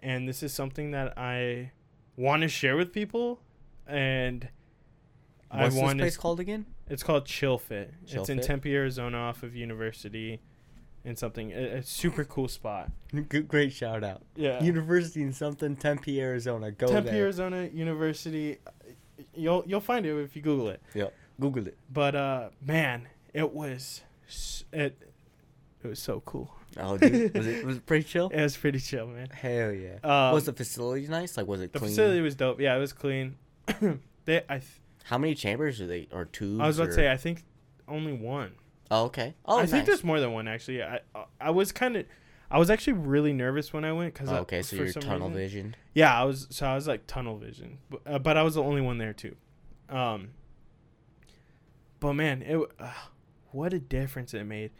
and this is something that I want to share with people, and What's I this want place to. called again? It's called Chill Fit. Chill it's in Tempe, Arizona, off of University, and something. A, It's super cool spot. Great shout out. Yeah. University in something, Tempe, Arizona. Go Tempe, there. Arizona University. You'll you'll find it if you Google it. Yeah. Google it. But uh, man, it was it. It was so cool. Oh, dude, was it was it pretty chill? It was pretty chill, man. Hell yeah. Um, was the facility nice? Like, was it the clean? facility was dope. Yeah, it was clean. they, I, th- How many chambers are they or two? I was about to say, I think only one. Oh, okay. Oh, I nice. think there's more than one actually. I, I, I was kind of, I was actually really nervous when I went because Oh, okay, so you're tunnel vision. Yeah, I was. So I was like tunnel vision, but, uh, but I was the only one there too. Um. But man, it uh, what a difference it made.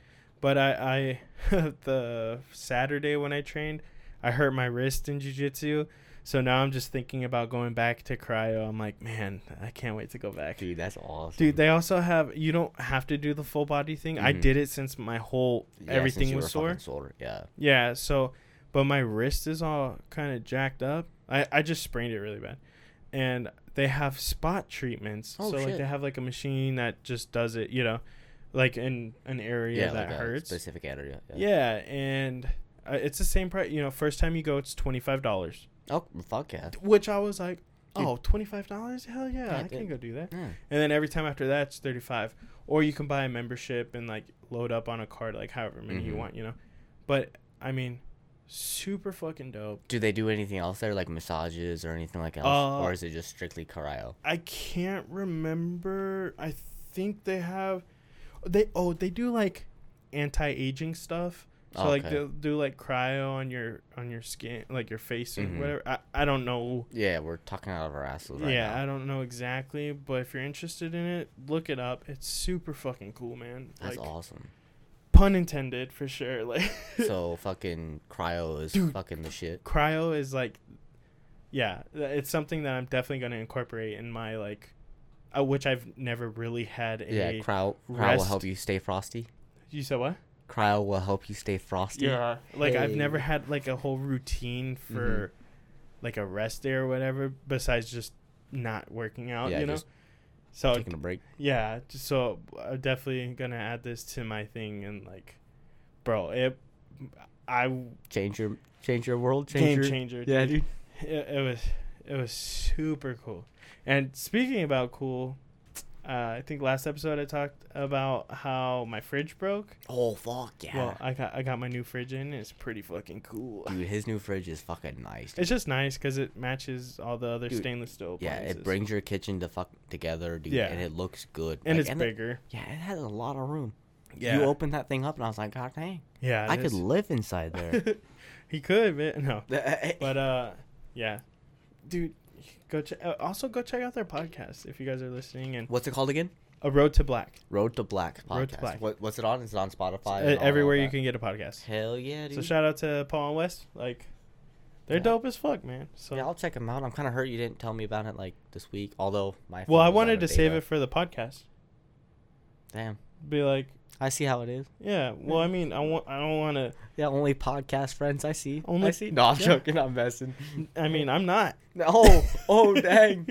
But I, I the Saturday when I trained, I hurt my wrist in jujitsu. So now I'm just thinking about going back to cryo. I'm like, man, I can't wait to go back. Dude, that's awesome. Dude, they also have you don't have to do the full body thing. I Mhm. did it since my whole Yeah, everything was sore. sore. Yeah. Yeah, so but my wrist is all kind of jacked up. I I just sprained it really bad. And they have spot treatments. Oh, so like they have like a machine that just does it, you know, like in an area Yeah, that like a hurts. specific area. Yeah, and uh, it's the same price, you know, first time you go it's $25. Oh, fuck yeah. Which I was like. "Oh, $25? Hell yeah, Yeah, I dude. can go do that." Yeah. And then every time after that it's 35 or you can buy a membership and like load up on a card like however many you Mhm. want, you know. But I mean, super fucking dope. Do they do anything else there, like massages or anything like else, Uh, or is it just strictly cryo? I can't remember. I think they have they oh, they do like anti-aging stuff. So like they'll do like cryo on your on your skin, like your face and Mhm. whatever. I, I don't know. Yeah, we're talking out of our asses right yeah, now. I don't know exactly, but if you're interested in it, look it up. It's super fucking cool, man. That's like awesome. pun intended for sure. Like So fucking cryo is Dude. fucking the shit. cryo is like yeah it's something that i'm definitely going to incorporate in my like uh, which i've never really had a Yeah, cryo cryo will help you stay frosty. you said what Cryo will help you stay frosty. Yeah, like i've never had like a whole routine mm-hmm. for like a rest day or whatever besides just not working out Yeah, you know just so Taking a break. yeah just so i'm definitely gonna add this to my thing and like bro it i Change your change your world. Change game your, changer Yeah, dude. dude. it, it was it was super cool. And speaking about cool, uh, I think last episode I talked about how my fridge broke. Oh fuck yeah. Well, I got I got my new fridge in. It's pretty fucking cool. dude, his new fridge is fucking nice. dude. It's just nice because it matches all the other Dude, stainless steel. Yeah, it brings your kitchen to fuck together, dude. Yeah. And it looks good. and Like, it's it- bigger. yeah, it has a lot of room. Yeah, You opened that thing up, and I was like, God dang, yeah. I it could live inside there. he could, but no. But uh, yeah, dude, go check. Uh, also, go check out their podcast if you guys are listening. And what's it called again? a road to black. Road to Black podcast. Road to Black. What, what's it on? Is it on Spotify? Uh, everywhere you can get a podcast. Hell yeah, dude. So shout out to Paul and Wes. Like, they're Yeah. dope as fuck, man. So yeah, I'll check them out. I'm kind of hurt you didn't tell me about it like this week. Although my well, I wanted to save it for the podcast. Damn, Be like, I see how it is. yeah. Well, I mean, I want. I don't want to. Yeah, only podcast friends I see. Only- I see. No, I'm yeah. joking. I'm messing. I mean, I'm not. Oh, oh, dang,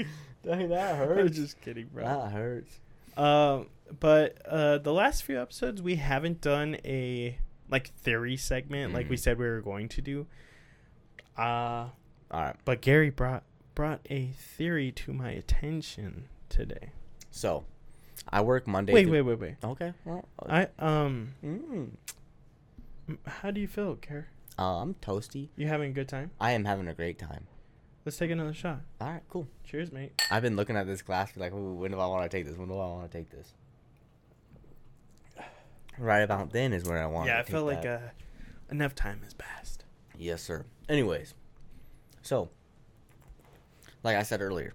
dang, that I'm hurts. just kidding, bro. That hurts. Um, but uh, the last few episodes we haven't done a like theory segment like we Mhm. said we were going to do. Uh, All right. but Gary brought brought a theory to my attention today. So, I work Monday. Wait, through- wait, wait, wait. Okay. Well, uh, I um, mm, how do you feel, Gary? uh, I'm toasty. You having a good time? I am having a great time. Let's take another shot. All right, cool. Cheers, mate. I've been looking at this glass, like, when do I want to take this? When do I want to take this? Right about then is where I want. yeah, I felt like uh, enough time has passed. Yes, sir. Anyways, so like I said earlier,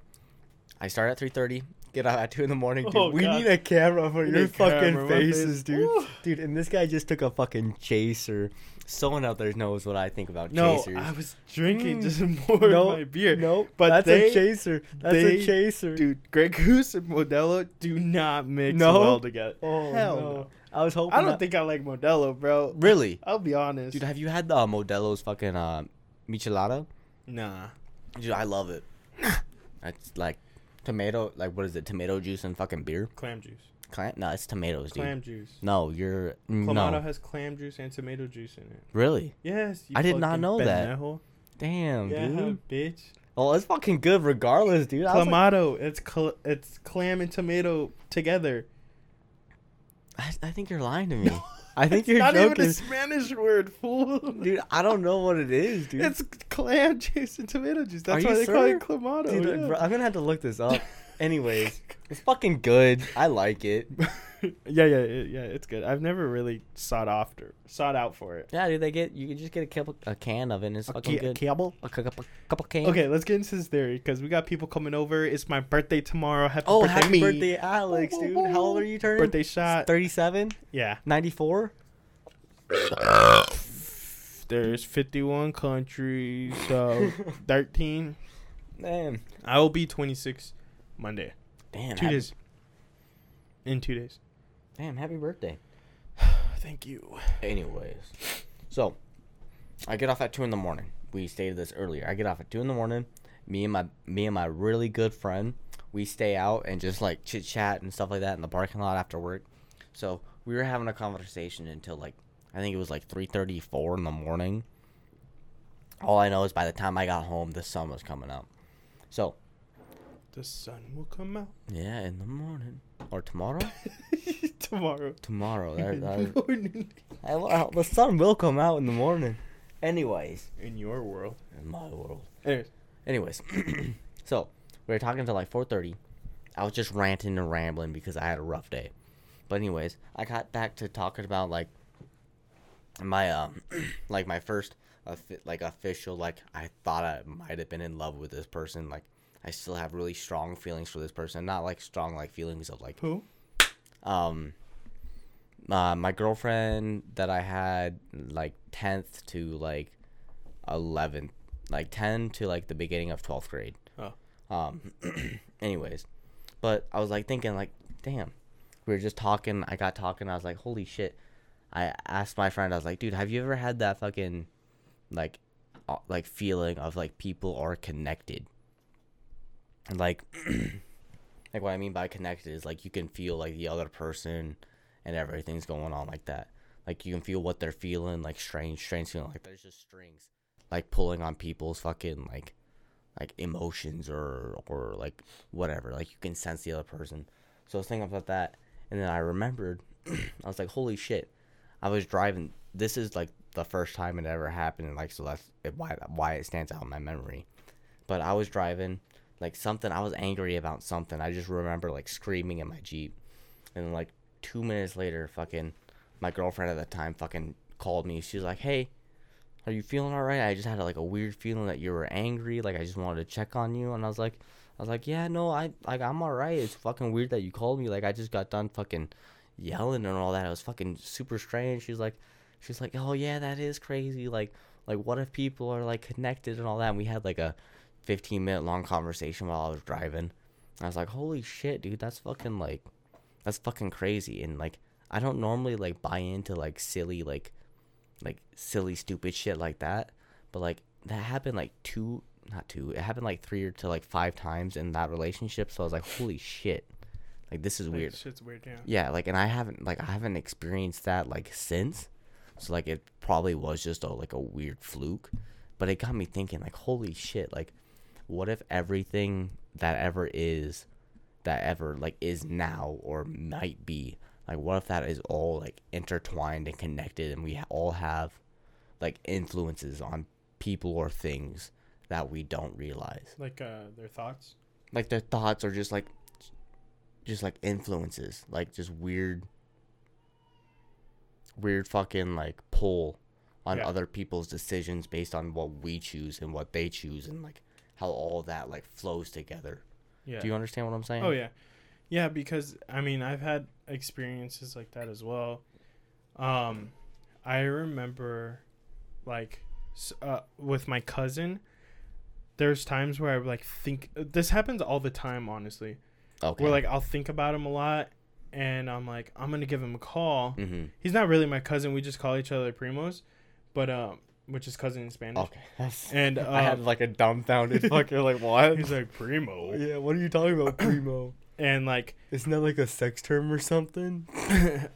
I start at three thirty, Get up at two in the morning, dude. Oh, we God. need a camera for We your fucking faces, dude. Woo. Dude, and this guy just took a fucking chaser. Someone out there knows what I think about No, chasers. I was drinking Mm. just more No, of my beer. Nope, but that's they- a chaser. That's they- a chaser. Dude, Grey Goose and Modelo do not mix No? well together. oh Hell no. no. I was hoping. I don't that- think I like Modelo, bro. Really, I'll be honest. dude. Have you had the uh, Modelo's fucking uh, michelada? nah. Dude, I love it. It's like tomato. Like what is it? Tomato juice and fucking beer. Clam juice. Clam? No, it's tomatoes, dude. Clam juice. No, you're Clamato no. has clam juice and tomato juice in it. Really? Yes. I did not know that. pendejo. Damn, Yeah, dude. bitch. Oh, it's fucking good regardless, dude. I, was like- Clamato. It's cl- it's clam and tomato together. I, I think you're lying to me. I think It's you're not joking. even a Spanish word, fool. Dude, I don't know what it is, dude. It's clam juice and tomato juice. That's Are why they call it clamato. Dude, yeah. bro, I'm gonna have to look this up. Anyways, it's fucking good. I like it. yeah, yeah, yeah, yeah. It's good. I've never really sought after, sought out for it. Yeah, dude. They get you can just get a couple, a can of it. and It's fucking good. cable. A cou- couple, couple cans. Okay, let's get into this theory because we got people coming over. It's my birthday tomorrow. Happy Oh, birthday, happy me. birthday, Alex, dude. How old are you turning? Birthday shot. 37? Yeah. 94? There's 51 countries, so 13. Damn. I will be 26 Monday. Damn. Two days. In two days. Damn, happy birthday. Thank you. Anyways, so I get off at two in the morning. We stated this earlier. I get off at two in the morning. Me and my me and my really good friend, we stay out and just like chit chat and stuff like that in the parking lot after work. So we were having a conversation until like I think it was like three thirty four in the morning. All I know is by the time I got home, the sun was coming up. So The sun will come out yeah, in the morning or tomorrow. tomorrow. Tomorrow, that, that. I, the sun will come out in the morning. Anyways, In your world. in my world. Anyways, Anyways, so we were talking until like 4:30. I was just ranting and rambling because I had a rough day. But anyways, I got back to talking about like my um like my first like official like I thought I might have been in love with this person like I still have really strong feelings for this person not like strong like feelings of like who? um uh, my girlfriend that I had like 10th to like 11th like 10 to like the beginning of 12th grade. Oh. um anyways but I was like thinking like damn we were just talking I got talking I was like holy shit. I asked my friend I was like dude have you ever had that fucking like uh, like feeling of like people are connected? And like like what I mean by connected is like you can feel like the other person and everything's going on like that. Like you can feel what they're feeling, like strange, strange feeling. Like there's just strings, like pulling on people's fucking like, like emotions or or like whatever. Like you can sense the other person. So I was thinking about that, and then I remembered. I was like, holy shit! I was driving. This is like the first time it ever happened, and like so that's why why it stands out in my memory. But I was driving, like something. I was angry about something. I just remember like screaming in my jeep, and like two minutes later, fucking my girlfriend at the time fucking called me. She's like, "Hey, are you feeling all right? I just had like a weird feeling that you were angry. Like I just wanted to check on you." And I was like, "I was like, yeah, no, I like I'm all right. It's fucking weird that you called me. Like I just got done fucking yelling and all that. It was fucking super strange." She's like, she's like, "Oh yeah, that is crazy. Like like what if people are like connected and all that?" And we had like a 15 minute long conversation while I was driving. I was like, "Holy shit, dude, that's fucking like." That's fucking crazy and like i don't normally like buy into like silly like like silly stupid shit like that but like that happened like two not two it happened like three or to like five times in that relationship so i was like holy shit like this is Like, weird Shit's weird, yeah. yeah like and i haven't like i haven't experienced that like since so like it probably was just a like a weird fluke but it got me thinking like holy shit like what if everything that ever is that ever like is now or might be like what if that is all like intertwined and connected and we all have like influences on people or things that we don't realize Like uh, their thoughts. like their thoughts are just like just like influences like just weird weird fucking like pull on Yeah. other people's decisions based on what we choose and what they choose and like how all that like flows together Yeah. do you understand what i'm saying Oh yeah, Yeah, because I mean, I've had experiences like that as well. Um, I remember, like, uh, with my cousin. There's times where I like think this happens all the time. Honestly, Okay. where like I'll think about him a lot, and I'm like, I'm gonna give him a call. Mm-hmm. He's not really my cousin. We just call each other primos, but um, which is cousin in Spanish. Okay. And uh, I had like a dumbfounded fucking like what? he's like primo, yeah. What are you talking about, primo? and like Isn't that like a sex term or something?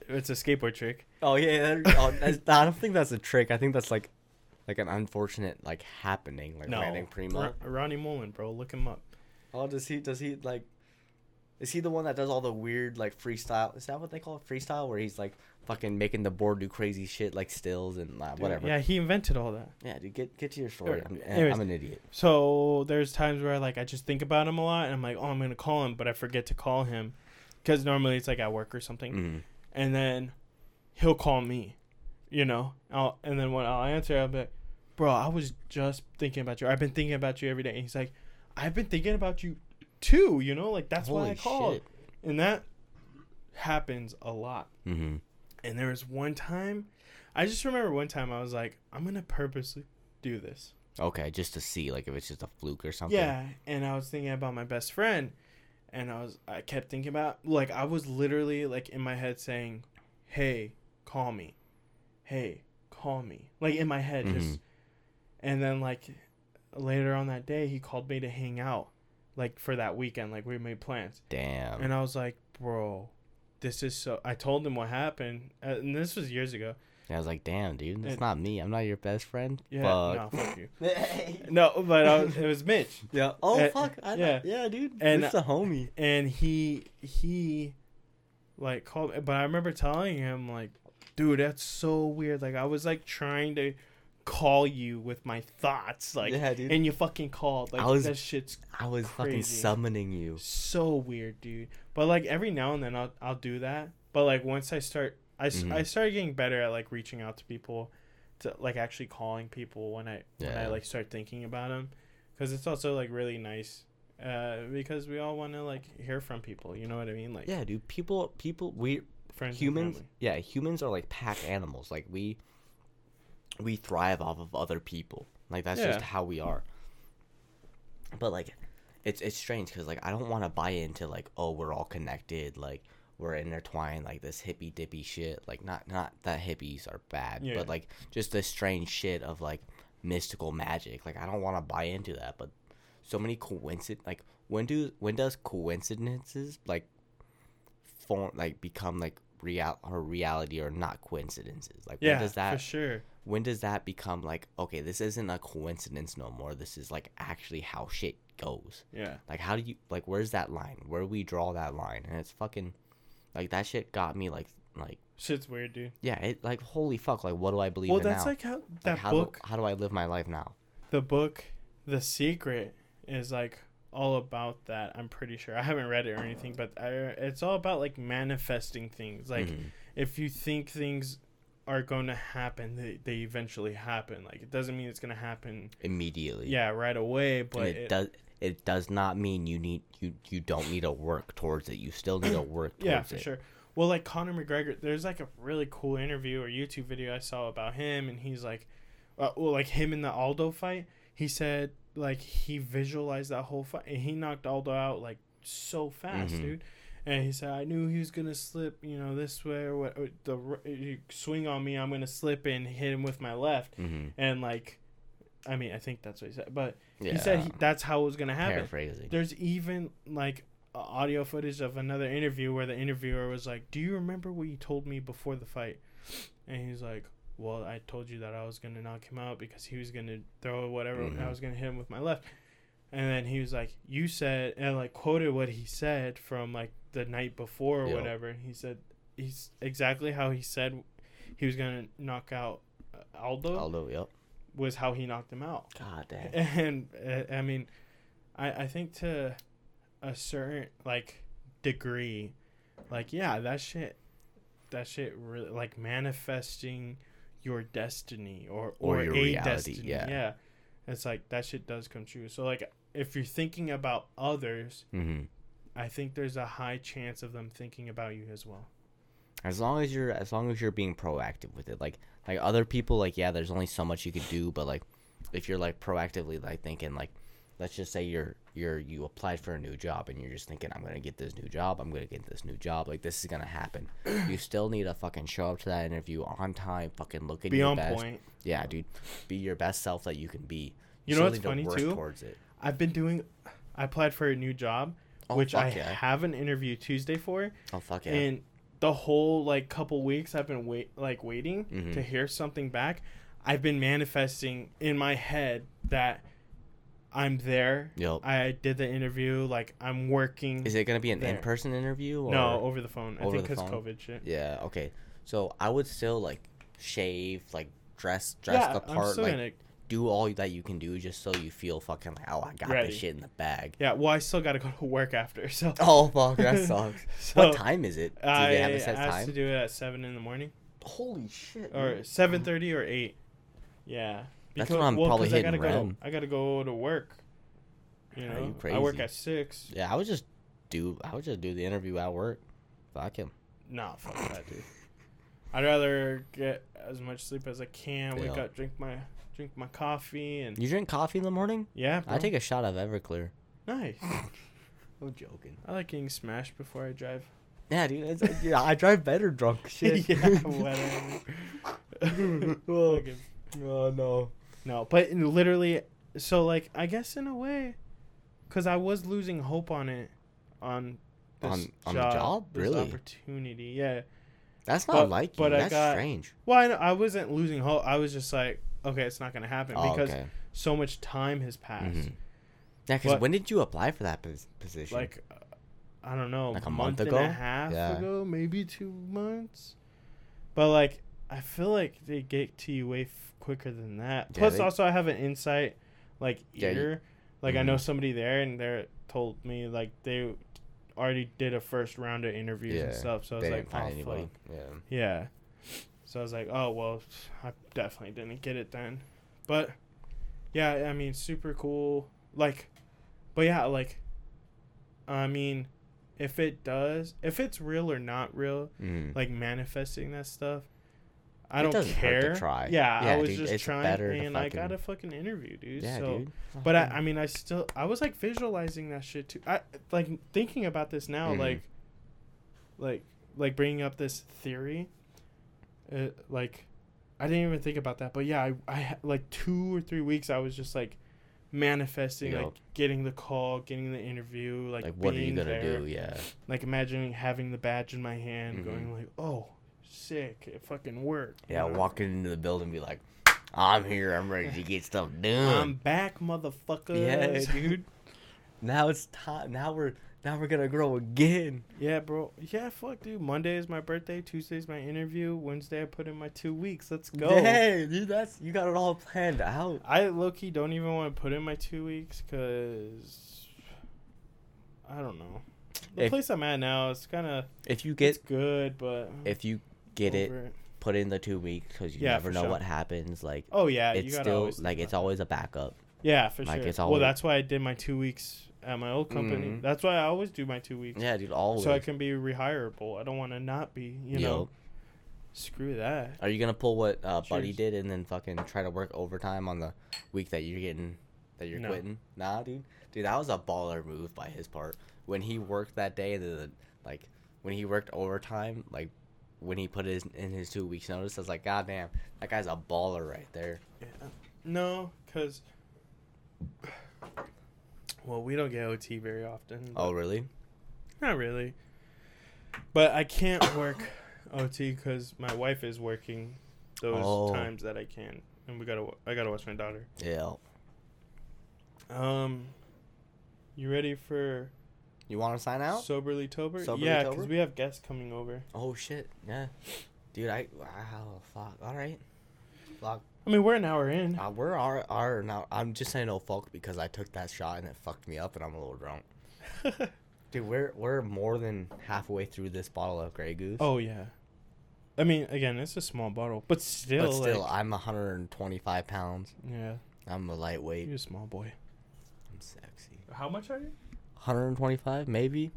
it's a skateboard trick. Oh yeah. that- oh, that's, I don't think that's a trick. I think that's like, like an unfortunate like happening, like No, landing primo. Ron- Rodney Mullen, bro, look him up. Oh, does he? Does he like? Is he the one that does all the weird like freestyle? Is that what they call it? Freestyle, where he's like fucking making the board do crazy shit like stills and uh, whatever. Yeah, he invented all that. Yeah, dude, get get to your story. I'm, Anyways. I'm an idiot. So there's times where like I just think about him a lot, and I'm like, oh, I'm gonna call him, but I forget to call him, because normally it's like at work or something, Mm. and then he'll call me, you know, I'll, and then when I'll answer, I'll be like, bro, I was just thinking about you. I've been thinking about you every day. And he's like, I've been thinking about you too. You know, like that's why I called, shit. and that happens a lot. Mm-hmm. And there was one time, I just remember one time I was like, I'm gonna purposely do this. Okay, just to see like if it's just a fluke or something. Yeah, and I was thinking about my best friend, and I was I kept thinking about like I was literally like in my head saying, "Hey, call me, hey, call me," like in my head just, Mhm. and then like later on that day he called me to hang out, like for that weekend, like we made plans, Damn. and I was like, bro. This is so. I told him what happened, uh, and this was years ago. Yeah, I was like, damn, dude, that's And- not me. I'm not your best friend. Yeah, Fuck. no, fuck you. No, but I was, it was Mitch. yeah. Oh Uh, fuck. I, yeah. yeah. Yeah, dude. And- it's a homie. and he he like called but i remember telling him like dude that's so weird like i was like trying to call you with my thoughts like yeah, dude. and you fucking called like I was- that shit's I was fucking summoning you. so weird dude but like every now and then i'll, I'll do that but like once i start I, Mhm. I started getting better at like reaching out to people to like actually calling people when i when i like start thinking about them because it's also like really nice uh because we all want to like hear from people you know what i mean like Yeah, dude. People, people, we friends humans. Yeah, humans are like pack animals. Like we, we thrive off of other people. Like that's Yeah. just how we are. But like, it's it's strange because like I don't want to buy into like oh we're all connected like we're intertwined like this hippy dippy shit like not not that hippies are bad Yeah. but like just this strange shit of like mystical magic like I don't want to buy into that but so many coincidence like when do when does coincidences like form like become like real or reality or not coincidences. Like yeah when does that for sure. when does that become like okay this isn't a coincidence no more. This is like actually how shit goes. Yeah. Like how do you like where's that line? Where do we draw that line? And it's fucking like that shit got me like like shit's weird dude. Yeah it like holy fuck like what do i believe well in that's now? like how Like, that how book do, how do i live my life now? The book the secret is like all about that i'm pretty sure. I haven't read it or anything but I, it's all about like manifesting things. Like Mhm. if you think things are going to happen they, they eventually happen. Like it doesn't mean it's going to happen immediately. Yeah right away and but it, it, does it does not mean you need you you don't need to work towards it. You still need to work towards yeah for it. sure. Well like conor mcgregor there's like a really cool interview or youtube video i saw about him and he's like uh, well like him in the aldo fight. He said like he visualized that whole fight and he knocked aldo out like so fast Mhm. dude and he said i knew he was gonna slip you know this way or what or the swing on me i'm gonna slip and hit him with my left mm-hmm. and like i mean i think that's what he said but yeah he said he, that's how it was gonna happen paraphrasing there's even like audio footage of another interview where the interviewer was like, "Do you remember what you told me before the fight?" And he's like, "Well, I told you that I was gonna knock him out because he was gonna throw whatever Mhm. I was gonna hit him with my left." And then he was like, "You said," and like quoted what he said from like the night before or Yo. whatever. He said he's exactly how he said he was gonna knock out uh, Aldo yep was how he knocked him out god damn and uh, I mean, I I think to a certain like degree, like yeah, that shit, that shit really like manifesting your destiny or Or or, your a reality, destiny. yeah. yeah, it's like that shit does come true. So like if you're thinking about others, mm-hmm. I think there's a high chance of them thinking about you as well. As long as you're as long as you're being proactive with it, like like other people, like yeah, there's only so much you could do, but like if you're like proactively like thinking like, let's just say you're you're you applied for a new job and you're just thinking I'm gonna get this new job, I'm gonna get this new job, like this is gonna happen. you still need to fucking show up to that interview on time, fucking look at Be your on best. point. Yeah, dude, be your best self that you can be. You know still what's to funny, too? Towards it. I've been doing. I applied for a new job, Oh, which I yeah. have an interview Tuesday for, Oh fuck yeah. and the whole like couple weeks I've been wait like waiting Mhm. to hear something back. I've been manifesting in my head that I'm there. Yup. I did the interview. Like I'm working. Is it gonna be an there. in-person interview? Or? no, over the phone. I over think the because? COVID shit. Yeah. Okay. So I would still like shave, like dress, dress yeah, the part, like gonna. do all that you can do, just so you feel fucking like, oh, I got Ready. this shit in the bag. Yeah, well, I still got to go to work after. So. Oh fuck, that sucks. so what time is it? Do I they have a set asked time? to do it at seven in the morning. Holy shit. or seven thirty or eight. Yeah, That's when I'm probably 'cause I hitting gotta go. REM. I gotta go to work. You know, I work at six. Yeah, I would just do. I would just do the interview at work. Fuck him. Nah, fuck that, dude. I'd rather get as much sleep as I can. Wake Yeah. up, drink my drink my coffee, and You drink coffee in the morning? yeah, I take a shot of Everclear. nice. I'm joking. I like getting smashed before I drive. Yeah, dude. It's, uh, yeah, I drive better drunk. Shit. yeah, whatever. Oh. Fucking- oh no. No, but literally, so like I guess in a way, because I was losing hope on it, on this On- on the job, job? this Really? opportunity. Yeah. That's not But- like you. but I got- strange. Well, I, I wasn't losing hope. I was just like, okay, it's not gonna happen Oh, because okay. so much time has passed. Mhm. Yeah, because when did you apply for that position? Like, uh, I don't know, Like a month, month and ago? a half Yeah. ago, maybe two months. But like, I feel like they get to you way f- quicker than that. Yeah, Plus, they- also I have an insight, like Yeah, you- ear. like I know Mhm. somebody there, and they told me like they already did a first round of interviews Yeah, and stuff. So I was like, oh, fuck. Yeah. Yeah. So I was like, oh well, I definitely didn't get it then. But yeah, I mean, super cool. Like, but yeah, like, I mean, if it does, if it's real or not real, Mhm. like manifesting that stuff, I It don't care. try. Yeah, Yeah, I was dude, just trying, and I got a fucking interview, dude. yeah, so, dude. but I, I mean, I still, I was like visualizing that shit too. I like thinking about this now, Mhm. like, like, like bringing up this theory. Uh, like, I didn't even think about that, but yeah, I, I like two or three weeks. I was just like manifesting, Yup. like getting the call, getting the interview, like, like, what are you gonna there. do? Yeah. Like imagining having the badge in my hand, Mhm. going like, oh, sick, it fucking worked. Yeah, you know? walking into the building, be like, "I'm here. I'm ready to get stuff done. I'm back, motherfucker. yeah, dude. Now it's time. Now we're now we're gonna grow again. Yeah, bro. Yeah, fuck, dude. Monday is my birthday. Tuesday's my interview. Wednesday, I put in my two weeks. Let's go. Hey, dude, that's you got it all planned out. I low key don't even want to put in my two weeks because I don't know. The If- place I'm at now is kind of If you it's get good, but if you get it, over put in the two weeks because you Yeah, never know sure. what happens. Like Oh yeah, you gotta still always like it's always a backup. yeah for like, sure. it's well, that's why I did my two weeks at my old company. Mhm. That's why I always do my two weeks. Yeah, dude. Always. So I can be rehirable. I don't want to not be. You know, screw that. Are you gonna pull what uh, Buddy did and then fucking try to work overtime on the week that you're getting that you're No. quitting? Nah, dude. Dude, that was a baller move by his part. When he worked that day, the like when he worked overtime, like when he put his in his two weeks notice, I was like, God damn, that guy's a baller right there. Yeah. No, because well, we don't get OT very often. Oh, really? not really. But I can't work OT because my wife is working those Oh. times that I can, and we gotta. I gotta watch my daughter. Yeah. Um, you ready for You want to sign out? soberly tober? Soberly yeah, because we have guests coming over. oh shit, yeah. Dude, I wow, fuck. All right. Fuck. I mean, we're an hour in. Uh, we're our our now. I'm just saying no fuck because I took that shot and it fucked me up and I'm a little drunk. Dude, we're we're more than halfway through this bottle of Grey Goose. oh yeah. I mean, again, it's a small bottle, but still, but still, like, I'm 125 pounds. yeah, I'm a lightweight. you're a small boy. I'm sexy. How much are you? 125, maybe.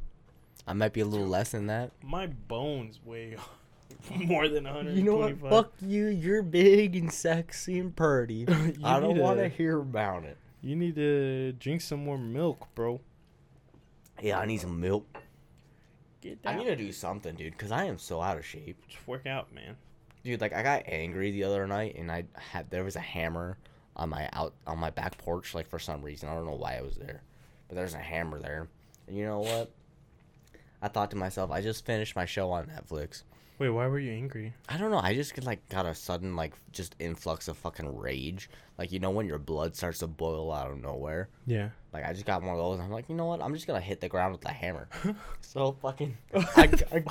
I might be a little less than that. My bones weigh more than 125. You know what? Fuck you. You're big and sexy and pretty. I don't want to to- hear about it. You need to drink some more milk, bro. Yeah, I need some milk. Get I down. need to do something, dude, because I am so out of shape. Just work out, man. Dude, like I got angry the other night, and I had there was a hammer on my out on my back porch, like for some reason I don't know why it was there, but there's a hammer there, and you know what? I thought to myself, I just finished my show on Netflix. Wait, why were you angry? I don't know. I just get like got a sudden like just influx of fucking rage. Like you know when your blood starts to boil out of nowhere. Yeah. Like I just got one of those. And I'm like, you know what? I'm just gonna hit the ground with a hammer. so fucking. I, I,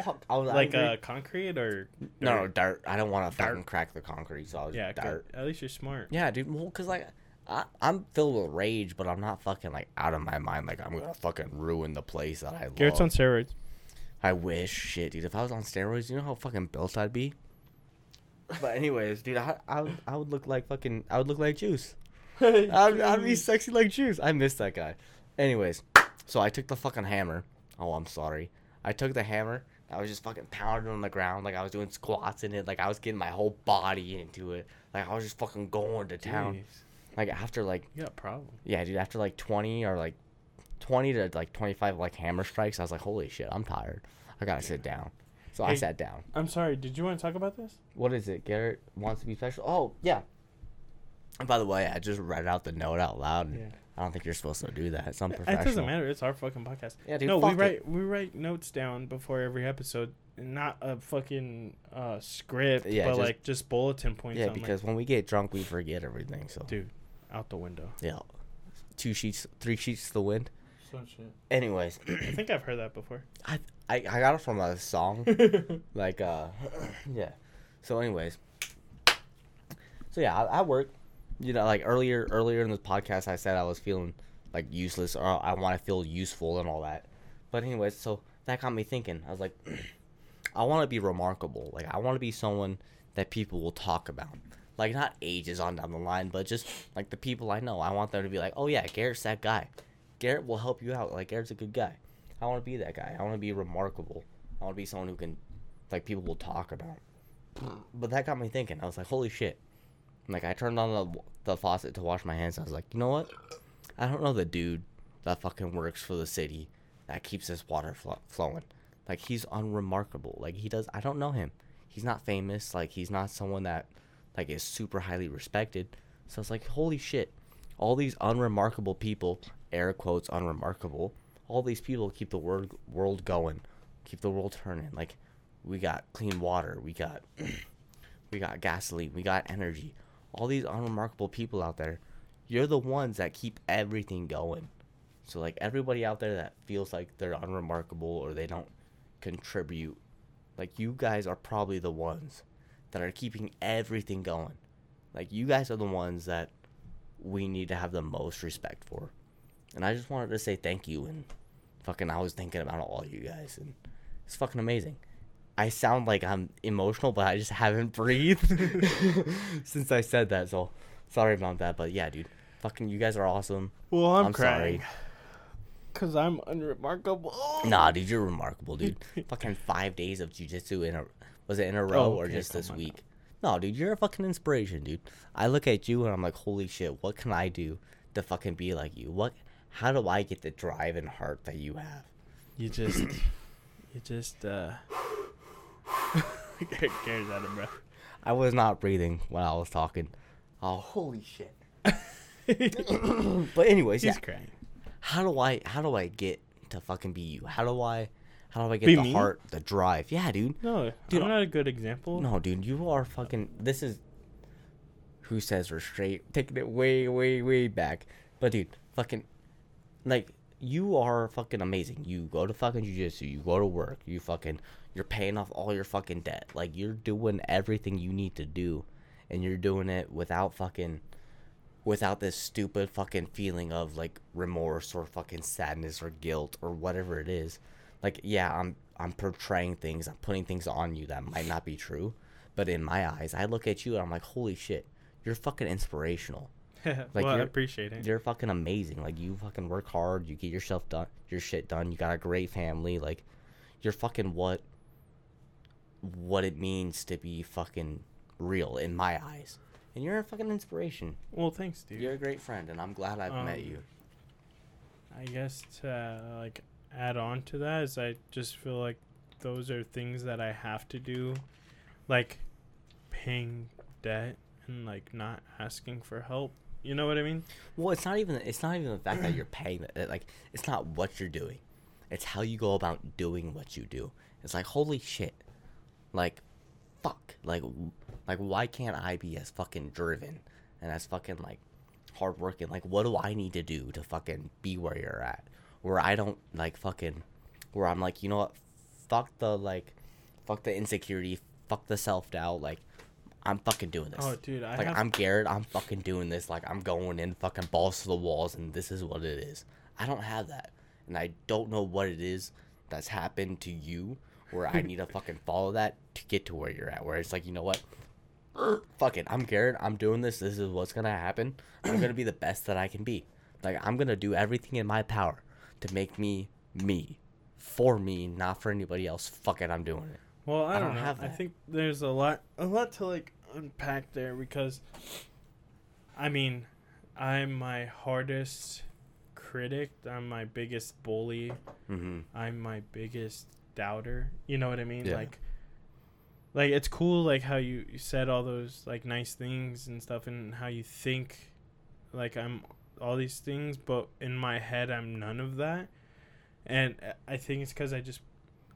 fuck, I was like angry. uh, concrete or no, no dirt? dirt. I don't want to fucking crack the concrete. So I was Yeah, dirt. At least you're smart. Yeah, dude. Well, cause like. I, I'm filled with rage, but I'm not fucking like out of my mind. Like I'm gonna fucking ruin the place that I love. Garrett's on steroids. I wish, shit, dude. If I was on steroids, you know how fucking built I'd be. But anyways, dude, I, I, would, I would look like fucking, I would look like Juice. I'd, I'd be sexy like Juice. I miss that guy. Anyways, so I took the fucking hammer. Oh, I'm sorry. I took the hammer. I was just fucking pounding on the ground like I was doing squats in it. Like I was getting my whole body into it. Like I was just fucking going to town. Jeez. Like after like You got a problem. yeah, dude. After like twenty or like twenty to like twenty five like hammer strikes, I was like, holy shit, I'm tired. I gotta sit down. So I sat down. I'm sorry. Did you want to talk about this? What is it? Garrett wants to be special. Oh yeah. And by the way, I just read out the note out loud. And Yeah. I don't think you're supposed to do that. It's unprofessional. It doesn't matter. It's our fucking podcast. Yeah, dude. no, we fuck it. write we write notes down before every episode, not a fucking uh, script, Yeah, but just- like just bulletin points. Yeah, on, like, because when we get drunk, we forget everything. So dude, out the window. yeah, two sheets, three sheets to the wind. Some shit. Anyways, I think I've heard that before. I, I I got it from a song. like uh yeah so anyways so yeah I, I work you know like earlier earlier in this podcast i said i was feeling like useless or i want to feel useful and all that but anyways so that got me thinking i was like i want to be remarkable like i want to be someone that people will talk about like not ages on down the line but just like the people i know i want them to be like oh yeah garrett's that guy garrett will help you out like garrett's a good guy i want to be that guy i want to be remarkable I want to be someone who can, like, people will talk about. But that got me thinking. I was like, holy shit. Like, I turned on the, the faucet to wash my hands. I was like, you know what? I don't know the dude that fucking works for the city that keeps this water flo- flowing. Like, he's unremarkable. Like, he does, I don't know him. He's not famous. Like, he's not someone that, like, is super highly respected. So it's like, holy shit. All these unremarkable people, air quotes, unremarkable, all these people keep the world, world going keep the world turning. Like we got clean water, we got we got gasoline, we got energy. All these unremarkable people out there, you're the ones that keep everything going. So like everybody out there that feels like they're unremarkable or they don't contribute, like you guys are probably the ones that are keeping everything going. Like you guys are the ones that we need to have the most respect for. And I just wanted to say thank you and fucking I was thinking about all you guys and it's fucking amazing. I sound like I'm emotional, but I just haven't breathed since I said that. So sorry about that, but yeah, dude, fucking you guys are awesome. Well, I'm, I'm crying. sorry. Cause I'm unremarkable. Nah, dude, you're remarkable, dude. fucking five days of jujitsu in a was it in a row Oh, or just this week? No, dude, you're a fucking inspiration, dude. I look at you and I'm like, holy shit, what can I do to fucking be like you? What? How do I get the drive and heart that you have? You just, you just, uh. Garrett's out of breath. I was not breathing when I was talking. Oh, holy shit. but anyways, He's yeah. crying. How do I how do I get to fucking be you? How do I how do I get Be the me? heart, the drive? Yeah, dude. No, Dude, I'm not a good example. No, dude, you are fucking this is who says we're straight taking it way, way, way back. But dude, fucking like you are fucking amazing. You go to fucking jujitsu, you go to work, you fucking you're paying off all your fucking debt. Like you're doing everything you need to do and you're doing it without fucking without this stupid fucking feeling of like remorse or fucking sadness or guilt or whatever it is. Like yeah, I'm I'm portraying things, I'm putting things on you that might not be true, but in my eyes, I look at you and I'm like, "Holy shit, you're fucking inspirational." Like, well, I appreciate it. You're fucking amazing. Like you fucking work hard. You get yourself done, your shit done. You got a great family. Like you're fucking what what it means to be fucking real in my eyes. And you're a fucking inspiration. Well, thanks, dude. You're a great friend, and I'm glad I've met Um, you. I guess to uh, like add on to that is I just feel like those are things that I have to do, like paying debt and like not asking for help. You know what I mean? Well, it's not even it's not even the fact that you're paying that like it's not what you're doing. It's how you go about doing what you do. It's like holy shit. Like fuck. Like like why can't I be as fucking driven and as fucking like hardworking? Like what do I need to do to fucking be where you're at? Where I don't like fucking where I'm like, you know what? Fuck the like fuck the insecurity, fuck the self-doubt like I'm fucking doing this. Oh, dude, I Like have I'm Garrett, I'm fucking doing this. Like I'm going in fucking balls to the walls, and this is what it is. I don't have that, and I don't know what it is that's happened to you where I need to fucking follow that to get to where you're at. Where it's like, you know what? Fuck it, I'm Garrett. I'm doing this. This is what's gonna happen. I'm gonna be the best that I can be. Like I'm gonna do everything in my power to make me me, for me, not for anybody else. Fuck it, I'm doing it. Well, I, I don't, don't have I think there's a lot, a lot to like unpack there because, I mean, I'm my hardest critic. I'm my biggest bully. Mm-hmm. I'm my biggest doubter. You know what I mean? Yeah. Like, like it's cool, like how you, you said all those like nice things and stuff, and how you think, like I'm all these things, but in my head I'm none of that. And I think it's because I just,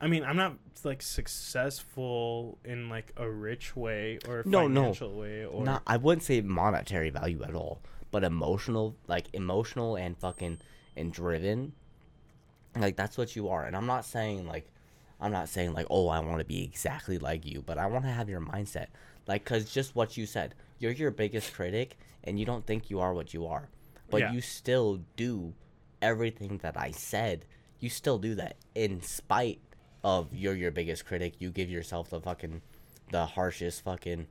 I mean, I'm not like successful in like a rich way or a No, no. financial way or not I wouldn't say monetary value at all, but emotional, like emotional and fucking and driven. Like that's what you are. And I'm not saying like I'm not saying like oh I want to be exactly like you, but I want to have your mindset. Like cuz just what you said, you're your biggest critic and you don't think you are what you are. But Yeah. you still do everything that I said. You still do that in spite of you're your biggest critic. You give yourself the fucking the harshest fucking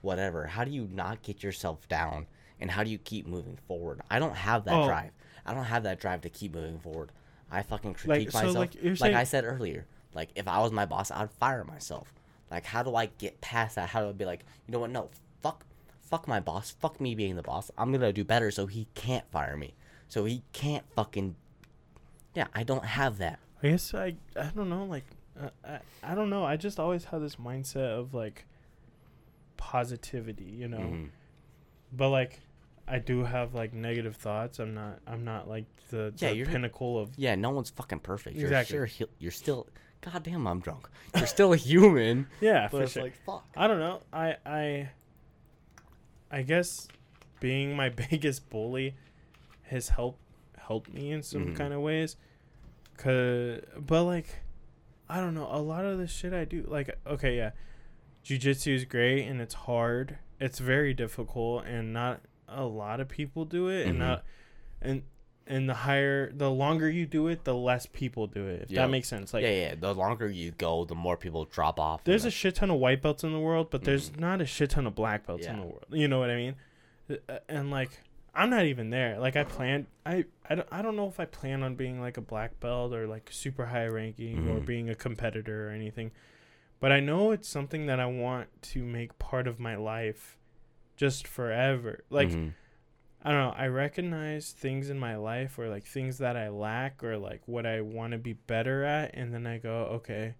whatever. How do you not get yourself down? And how do you keep moving forward? I don't have that Oh. drive. I don't have that drive to keep moving forward. I fucking critique so, myself. like, Like, I said earlier, like if I was my boss, I'd fire myself. Like how do I get past that? How do I be like, you know what? No, fuck, fuck my boss. Fuck me being the boss. I'm gonna do better so he can't fire me. So he can't fucking. Yeah, I don't have that. I guess I I don't know like uh, I I don't know I just always had this mindset of like positivity you know Mhm. but like I do have like negative thoughts I'm not I'm not like the, Yeah, the you're- pinnacle of Yeah, no one's fucking perfect. Exactly. You're, you're still. Goddamn, I'm drunk. You're still a human. yeah for sure like fuck. I don't know I I I guess being my biggest bully has helped helped me in some Mhm. kind of ways cause but like I don't know a lot of the shit I do like okay yeah jujitsu is great and it's hard it's very difficult and not a lot of people do it and Mhm. not and and the higher the longer you do it the less people do it if Yeah. that makes sense like yeah, yeah. The longer you go, the more people drop off. there's a shit ton of white belts in the world, but there's Mhm. not a shit ton of black belts in the world. You know what I mean? Uh, And like, I'm not even there. Like, I plan. I I don't, I don't know if I plan on being like a black belt or like super high ranking or Mhm. being a competitor or anything. But I know it's something that I want to make part of my life, just forever. Like. Mhm. I don't know. I recognize things in my life or like things that I lack or like what I want to be better at, and then I go, okay,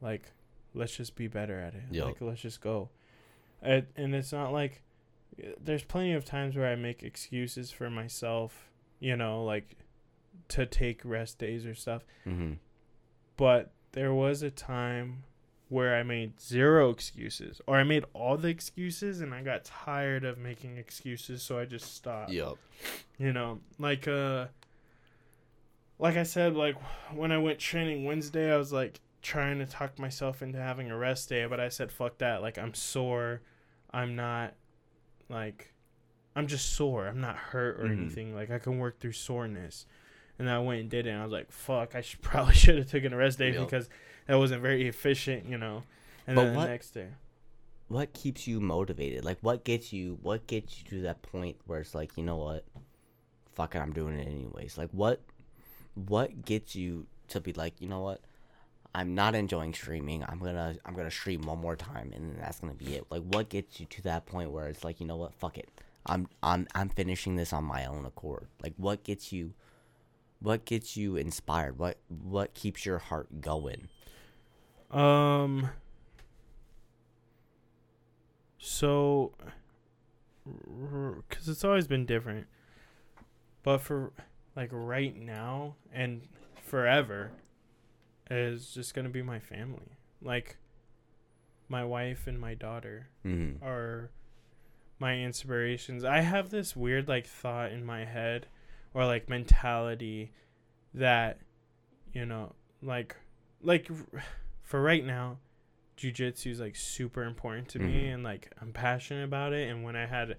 like let's just be better at it. Yup. Like let's just go. And, and it's not like there's plenty of times where I make excuses for myself, you know, like to take rest days or stuff. Mhm. But there was a time where I made zero excuses, or I made all the excuses, and I got tired of making excuses, so I just stopped. Yup. You know, like uh, like I said, like when I went training Wednesday, I was like trying to talk myself into having a rest day, but I said fuck that. Like I'm sore, I'm not, like, I'm just sore. I'm not hurt or Mhm. anything. Like I can work through soreness. And I went and did it. And I was like, "Fuck! I should probably should have taken a rest day Yep. because that wasn't very efficient, you know." And But then what- the next day, what keeps you motivated? Like what gets you what gets you to that point where it's like, you know what? Fuck it, I'm doing it anyways. Like what what gets you to be like, you know what? I'm not enjoying streaming. I'm gonna I'm gonna stream one more time and then that's gonna be it. Like what gets you to that point where it's like, you know what, fuck it. I'm I'm I'm finishing this on my own accord. Like what gets you what gets you inspired? What what keeps your heart going? Um. So, because it's always been different, but for like right now and forever, is just gonna be my family. Like, my wife and my daughter Mm-hmm. are my inspirations. I have this weird like thought in my head or like mentality that you know, like like for right now, jujitsu is like super important to me Mhm. and like I'm passionate about it and when I had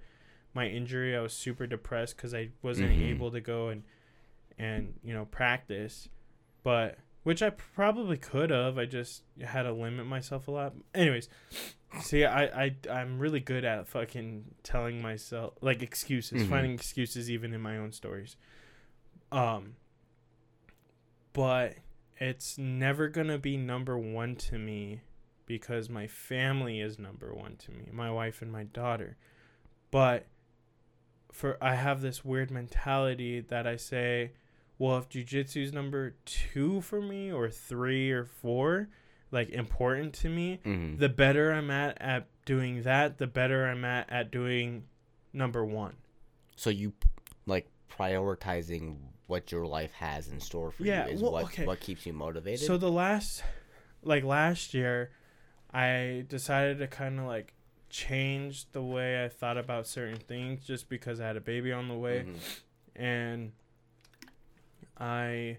my injury, I was super depressed cuz I wasn't Mhm. able to go and and you know, practice. But which I probably could have. I just had to limit myself a lot. Anyways, see, I, I I'm really good at fucking telling myself like excuses, Mhm. finding excuses even in my own stories. Um, but it's never gonna be number one to me because my family is number one to me, my wife and my daughter. But for I have this weird mentality that I say, well, if jujitsu is number two for me or three or four, like important to me, Mm-hmm. the better I'm at at doing that, the better I'm at at doing number one. So you like prioritizing what your life has in store for Yeah, you is well, what okay. what keeps you motivated. So the last, like last year, I decided to kind of like change the way I thought about certain things just because I had a baby on the way. Mhm. and I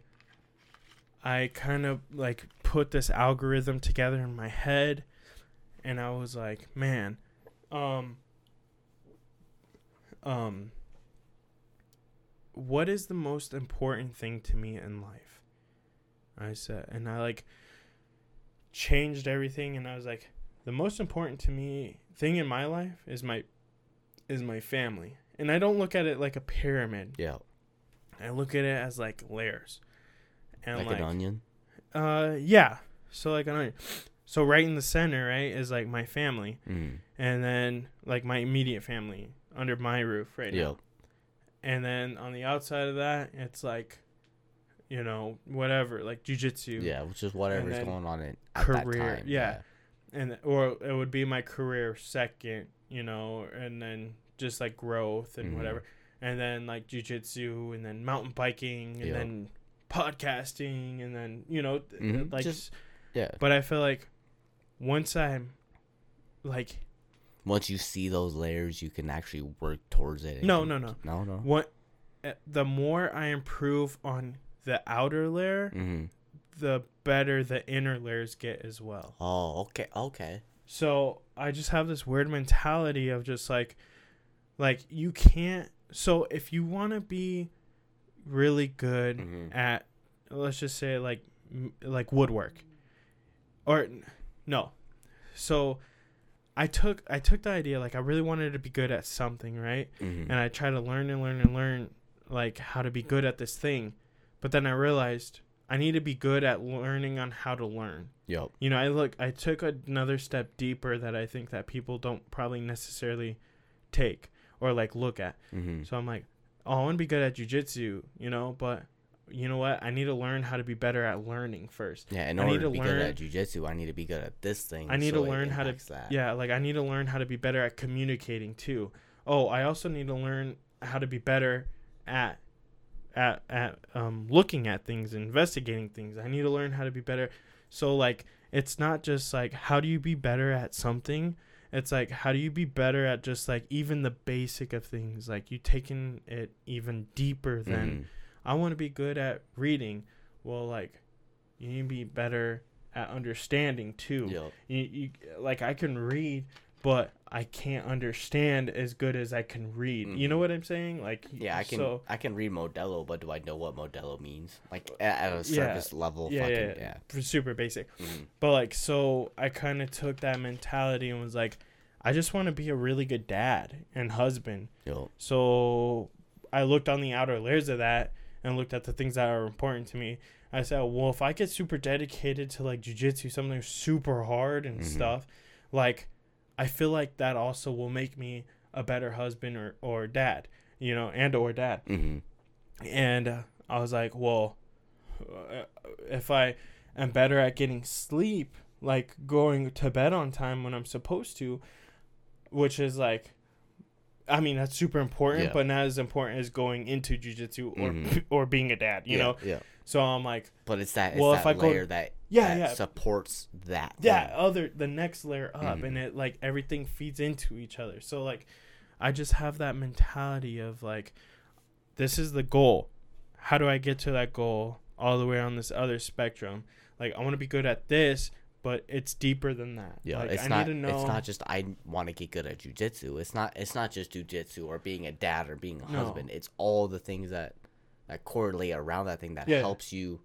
I kind of like put this algorithm together in my head and I was like, man, um um what is the most important thing to me in life? I said and I like changed everything and I was like the most important to me thing in my life is my is my family. And I don't look at it like a pyramid. yeah, I look at it as like layers. And like, like, an onion. uh yeah. So like an onion. So right in the center, right, is like my family. Mm. And then like my immediate family under my roof right Yeah, now. And then on the outside of that, it's like you know, whatever, like jujitsu. yeah, which is whatever's going on in at that career, time. yeah. and or it would be my career second, you know, and then just like growth and Mhm. whatever, and then like jujitsu, and then mountain biking, and Yeah. then podcasting, and then you know, Mhm, like. just- yeah. but I feel like once I'm like Once you see those layers, you can actually work towards it. No, no, no. no, no. what, uh, the more I improve on the outer layer, Mm-hmm. the better the inner layers get as well. Oh, okay, okay. So I just have this weird mentality of just like, like you can't. So if you want to be really good Mhm. at, let's just say like, like woodwork, or no, so I took I took the idea like I really wanted to be good at something, right? Mm-hmm. And I tried to learn and learn and learn like how to be good at this thing, but then I realized I need to be good at learning on how to learn Yep. you know i look i took another step deeper that i think that people don't probably necessarily take or like look at Mm-hmm. so i'm like oh i want to be good at jujitsu you know but you know what i need to learn how to be better at learning first Yeah, in I order need to, to be learn- good at jujitsu, I need to be good at this thing. I need so to learn how to- that. yeah like i need to learn how to be better at communicating too oh i also need to learn how to be better at at at um looking at things investigating things i need to learn how to be better so like it's not just like how do you be better at something it's like how do you be better at just like even the basic of things like you taking it even deeper than Mhm. I want to be good at reading. Well, like you need to be better at understanding too. Yep. You, you like I can read, but I can't understand as good as I can read. You know Mhm. what I'm saying? Like Yeah, I can So, I can read Modelo, but do I know what Modelo means? Like at, a Yeah. surface level, Yeah, fucking yeah, yeah. for super basic. Mhm. But like so I kind of took that mentality and was like I just want to be a really good dad and husband. Yo. So I looked on the outer layers of that and looked at the things that are important to me. I said, well, if I get super dedicated to like jujitsu, something super hard and Mhm. stuff, like I feel like that also will make me a better husband or, or dad, you know, and or dad. Mm-hmm. And uh, I was like, well, uh, if I am better at getting sleep, like going to bed on time when I'm supposed to, which is like, I mean, that's super important, Yeah. but not as important as going into jujitsu or Mhm. or being a dad, you yeah, know. Yeah. So I'm like, But it's that. It's Well, that if I go- that yeah, that yeah, supports that. yeah thing. other the next layer up Mhm. and it like everything feeds into each other so like i just have that mentality of like this is the goal how do i get to that goal all the way on this other spectrum like i want to be good at this but it's deeper than that Yeah, like, it's I not. need to know It's not just I want to get good at jujitsu. It's not. It's not just jujitsu or being a dad or being a No. husband. It's all the things that that correlate around that thing that Yeah. helps you.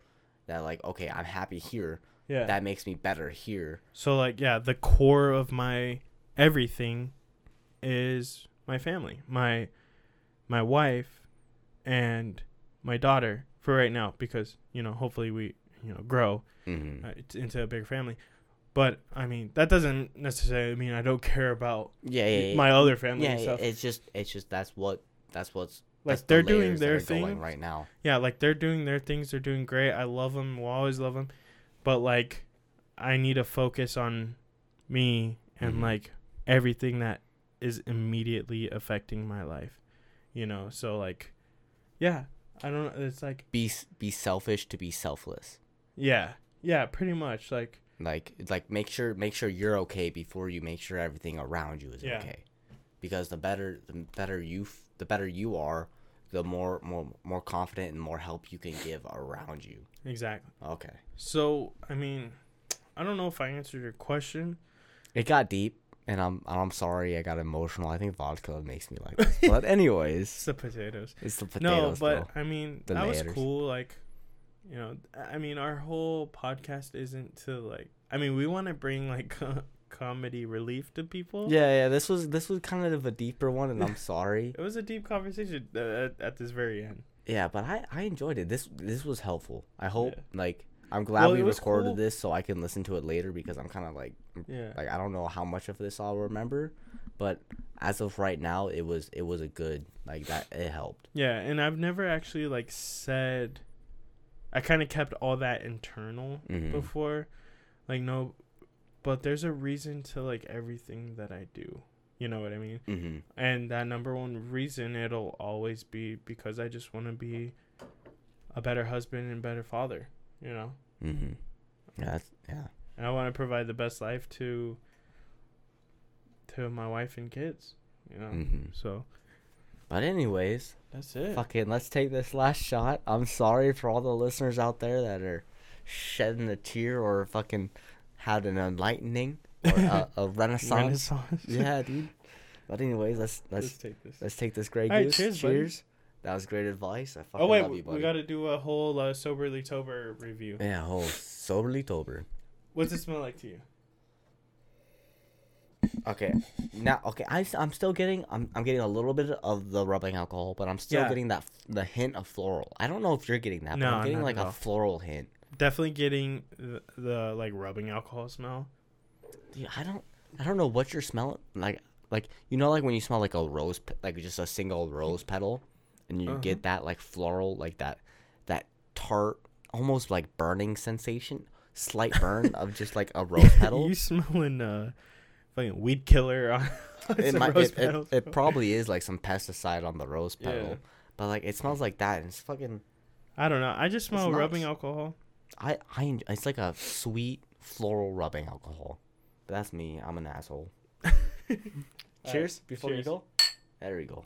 That like, okay, I'm happy here. yeah That makes me better here. so like yeah the core of my everything is my family my my wife and my daughter for right now because you know hopefully we you know grow Mm-hmm. uh, into a bigger family but i mean that doesn't necessarily mean i don't care about Yeah, yeah, yeah. my other family yeah, and stuff it's just. It's just that's what. That's what's. like that's they're doing layers that their thing right now. yeah like they're doing their things they're doing great i love them will always love them but like i need to focus on me and Mhm. like everything that is immediately affecting my life you know so like yeah i don't it's like Be be selfish to be selfless. Yeah yeah pretty much like Like like make sure make sure you're okay before you make sure everything around you is Yeah. okay. Because the better the better you f- the better you are, the more more more confident and more help you can give around you. exactly Okay. so i mean i don't know if i answered your question It got deep and I'm I'm sorry I got emotional. I think vodka makes me like this. But anyways, it's the potatoes it's the potatoes. no but though. i mean The that was cool like you know i mean our whole podcast isn't to like i mean we want to bring like comedy relief to people Yeah, yeah, this was this was kind of a deeper one and I'm sorry. it was a deep conversation uh, at, at this very end Yeah, but I I enjoyed it. This this was helpful. I hope Yeah. like I'm glad Well, we recorded cool. this so I can listen to it later because I'm kind of like yeah like I don't know how much of this I'll remember, but as of right now, it was it was a good like that. It helped. yeah and i've never actually like said i kind of kept all that internal Mhm. before like no but there's a reason to like everything that i do you know what i mean Mm-hmm. and that number one reason it'll always be because i just want to be a better husband and better father you know Mm-hmm. Yeah, that's, yeah. and i want to provide the best life to to my wife and kids you know Mm-hmm. so But anyways, that's it fucking let's take this last shot. I'm sorry for all the listeners out there that are shedding a tear or fucking had an enlightening or a, a renaissance. renaissance yeah, dude. But anyways, let's let's let's take this let's take this great right, goose. cheers, cheers. That was great advice. I fucking oh wait we, you, buddy. we gotta do a whole uh, soberly tober review Yeah, whole soberly tober. what's it smell like to you Okay, now okay, I I'm still getting I'm I'm getting a little bit of the rubbing alcohol, but I'm still Yeah. getting that the hint of floral. I don't know if you're getting that, No, but I'm getting not like at a floral hint. definitely getting the, the like rubbing alcohol smell Dude, I don't I don't know what you're smelling like like you know like when you smell like a rose pe- like just a single rose petal and you Uh-huh. get that like floral like that that tart almost like burning sensation slight burn of just like a rose petal you smelling uh fucking weed killer on, on it, might, rose it, it, petals, it bro. probably is like some pesticide on the rose petal Yeah. but like it smells like that and it's fucking I don't know. I just smell rubbing nice. alcohol. I I it's like a sweet floral rubbing alcohol but that's me I'm an asshole cheers before you cheers. go there we go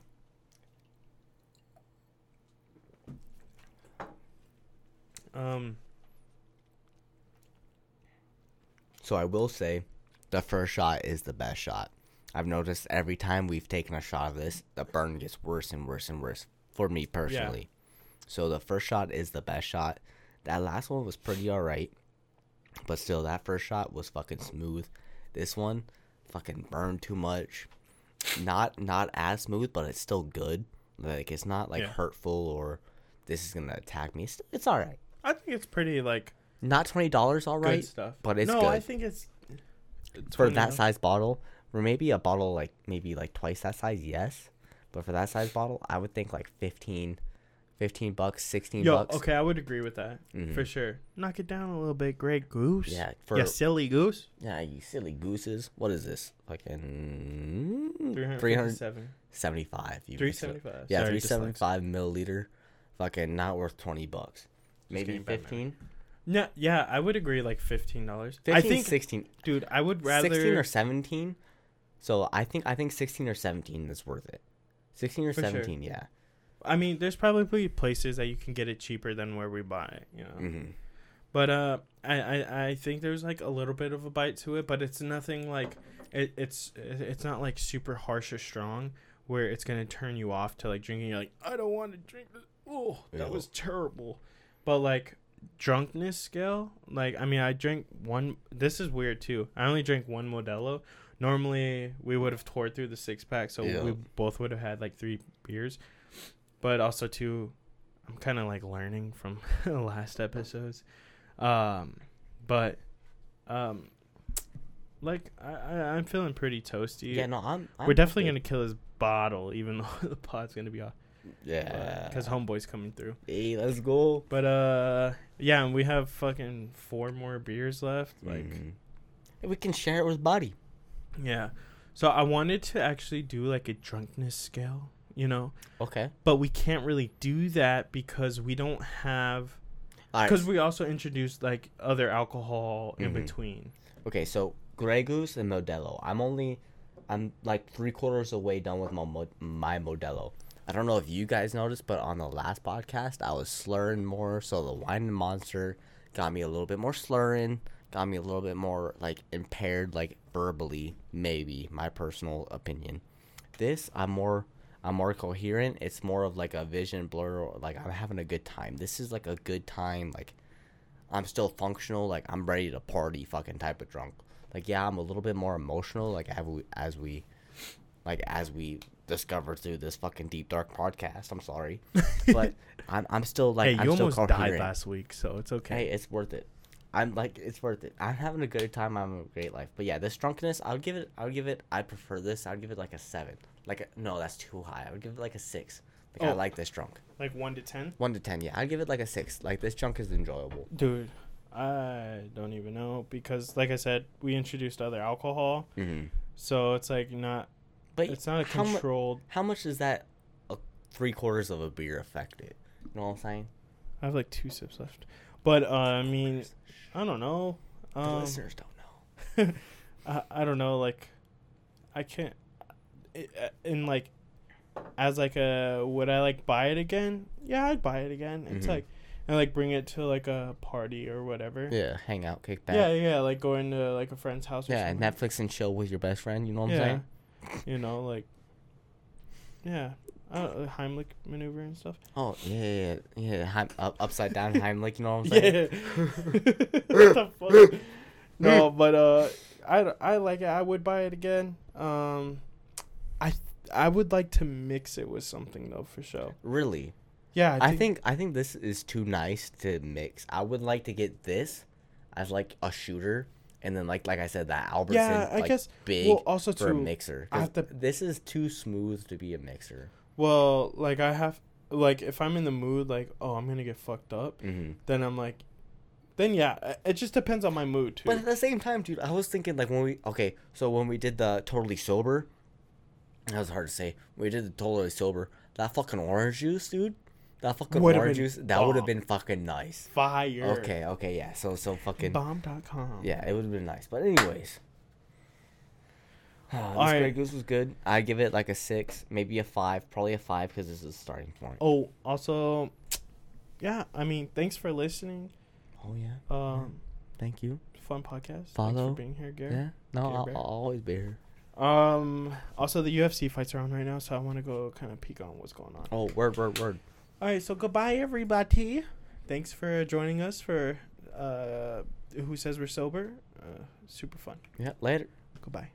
Um, So I will say, the first shot is the best shot. I've noticed every time we've taken a shot of this, the burn gets worse and worse and worse for me personally. So the first shot is the best shot. That last one was pretty alright, but still, that first shot was fucking smooth. This one, fucking burned too much. Not not as smooth, but it's still good. Like it's not like Yeah. hurtful or this is gonna attack me. It's, it's all right. I think it's pretty like Not twenty dollars, All right, good stuff. but it's no, good I think it's for that size bottle, or maybe a bottle like maybe like twice that size, yes. But for that size bottle, I would think like 15, 15 bucks, 16 Yo, bucks. Okay, I would agree with that mm-hmm. for sure. Knock it down a little bit, great goose. Yeah, for yeah, silly goose. Yeah, you silly gooses. What is this? Fucking 375. 375. Yeah, Sorry, 375 milliliter. Fucking not worth 20 bucks. Maybe 15. No, yeah, I would agree. Like fifteen dollars. I think sixteen, dude. I would rather sixteen or seventeen. So I think I think sixteen or seventeen is worth it. Sixteen or seventeen, sure. yeah. I mean, there's probably places that you can get it cheaper than where we buy it. You know. Mm-hmm. But uh, I, I I think there's like a little bit of a bite to it, but it's nothing like it, it's it's not like super harsh or strong where it's gonna turn you off to like drinking. You're like, I don't want to drink this. Oh, that Ew. was terrible. But like drunkenness scale, like I mean, I drank one. This is weird too. I only drank one Modelo. Normally, we would have tore through the six pack, so Yeah. we both would have had like three beers. But also too, I'm kind of like learning from the last episodes. Um, but um, like I, I I'm feeling pretty toasty. Yeah, no, I'm. I'm We're definitely good. gonna kill his bottle, even though the pod's gonna be off. Yeah. because homeboy's coming through. Hey, let's go. But uh, yeah, and we have fucking four more beers left. Like, Mhm. We can share it with Buddy. yeah. So I wanted to actually do like a drunkenness scale, you know, Okay. but we can't really do that because we don't have All right. because we also introduced like other alcohol in Mhm. between. Okay, so Grey Goose and Modelo. I'm only, I'm like three quarters away done with my Mo- my Modelo. I don't know if you guys noticed, but on the last podcast, I was slurring more. So the wine monster got me a little bit more slurring, got me a little bit more like impaired, like verbally, maybe my personal opinion. This, I'm more, I'm more coherent. It's more of like a vision blur, like I'm having a good time. This is like a good time, like I'm still functional, like I'm ready to party, fucking type of drunk. Like yeah, I'm a little bit more emotional, like as we, like as we discovered through this fucking deep dark podcast. I'm sorry, but I'm I'm still like hey, I'm you still almost died last week, so it's okay. Hey, it's worth it. I'm like it's worth it. I'm having a good time. I'm having a great life. But yeah, this drunkenness, I'll give it. I'll give it. I prefer this. I'd give it like a seven. Like a, no, that's too high. I would give it like a six. Like I Oh. like this drunk. Like one to ten, One to ten. Yeah, I'd give it like a six. Like this drunk is enjoyable. dude. I don't even know because, like I said, we introduced other alcohol, Mm-hmm. so it's like not. But It's not a how mu- controlled. How much does that uh, three quarters of a beer affect it? You know what I'm saying? I have like two sips left, but uh, I mean, I don't know. The Um, listeners don't know. I, I don't know like i can't uh, in like as like a would i like buy it again yeah i'd buy it again it's Mhm. like and like bring it to like a party or whatever Yeah, hang out, kick back. yeah yeah like going to like a friend's house or yeah, something. Netflix and chill with your best friend. You know what I'm yeah saying? You know like yeah uh, Heimlich maneuver and stuff. Oh yeah, yeah, yeah. Heim, up, upside down Heimlich. You know what I'm saying? Yeah. what the fuck? No, but uh, I, I like it. I would buy it again. Um, I I would like to mix it with something though for sure. Really? Yeah, I think I think this is too nice to mix. I would like to get this as like a shooter, and then like like I said, that Albertson. Yeah, I like, guess. big well, also for a too. mixer. I have to- This is too smooth to be a mixer. Well, like I have, like if I'm in the mood, like oh I'm gonna get fucked up, hmm then I'm like, then yeah, it just depends on my mood too. But at the same time, dude, I was thinking like when we okay, so when we did the totally sober, that was hard to say. When we did the totally sober. That fucking orange juice, dude. That fucking Would've orange juice. That would have been fucking nice. Fire. Okay, okay, yeah. So so fucking Bomb.com. yeah, it would have been nice. But anyways. this Alright. Grey Goose was good. I give it like a six, maybe a five, probably a five because this is a starting point. Oh, also, yeah. I mean, thanks for listening. Oh yeah, Um, thank you. fun podcast. Thanks for being here, Gary. Yeah, no, Okay, I'll, Bear. I'll always be here. Um. Also, the UFC fights are on right now, so I want to go kind of peek on what's going on. Oh, word, word, word. All right. So goodbye, everybody. Thanks for joining us for uh, who says we're sober. Uh, super fun. Yeah, later. Goodbye.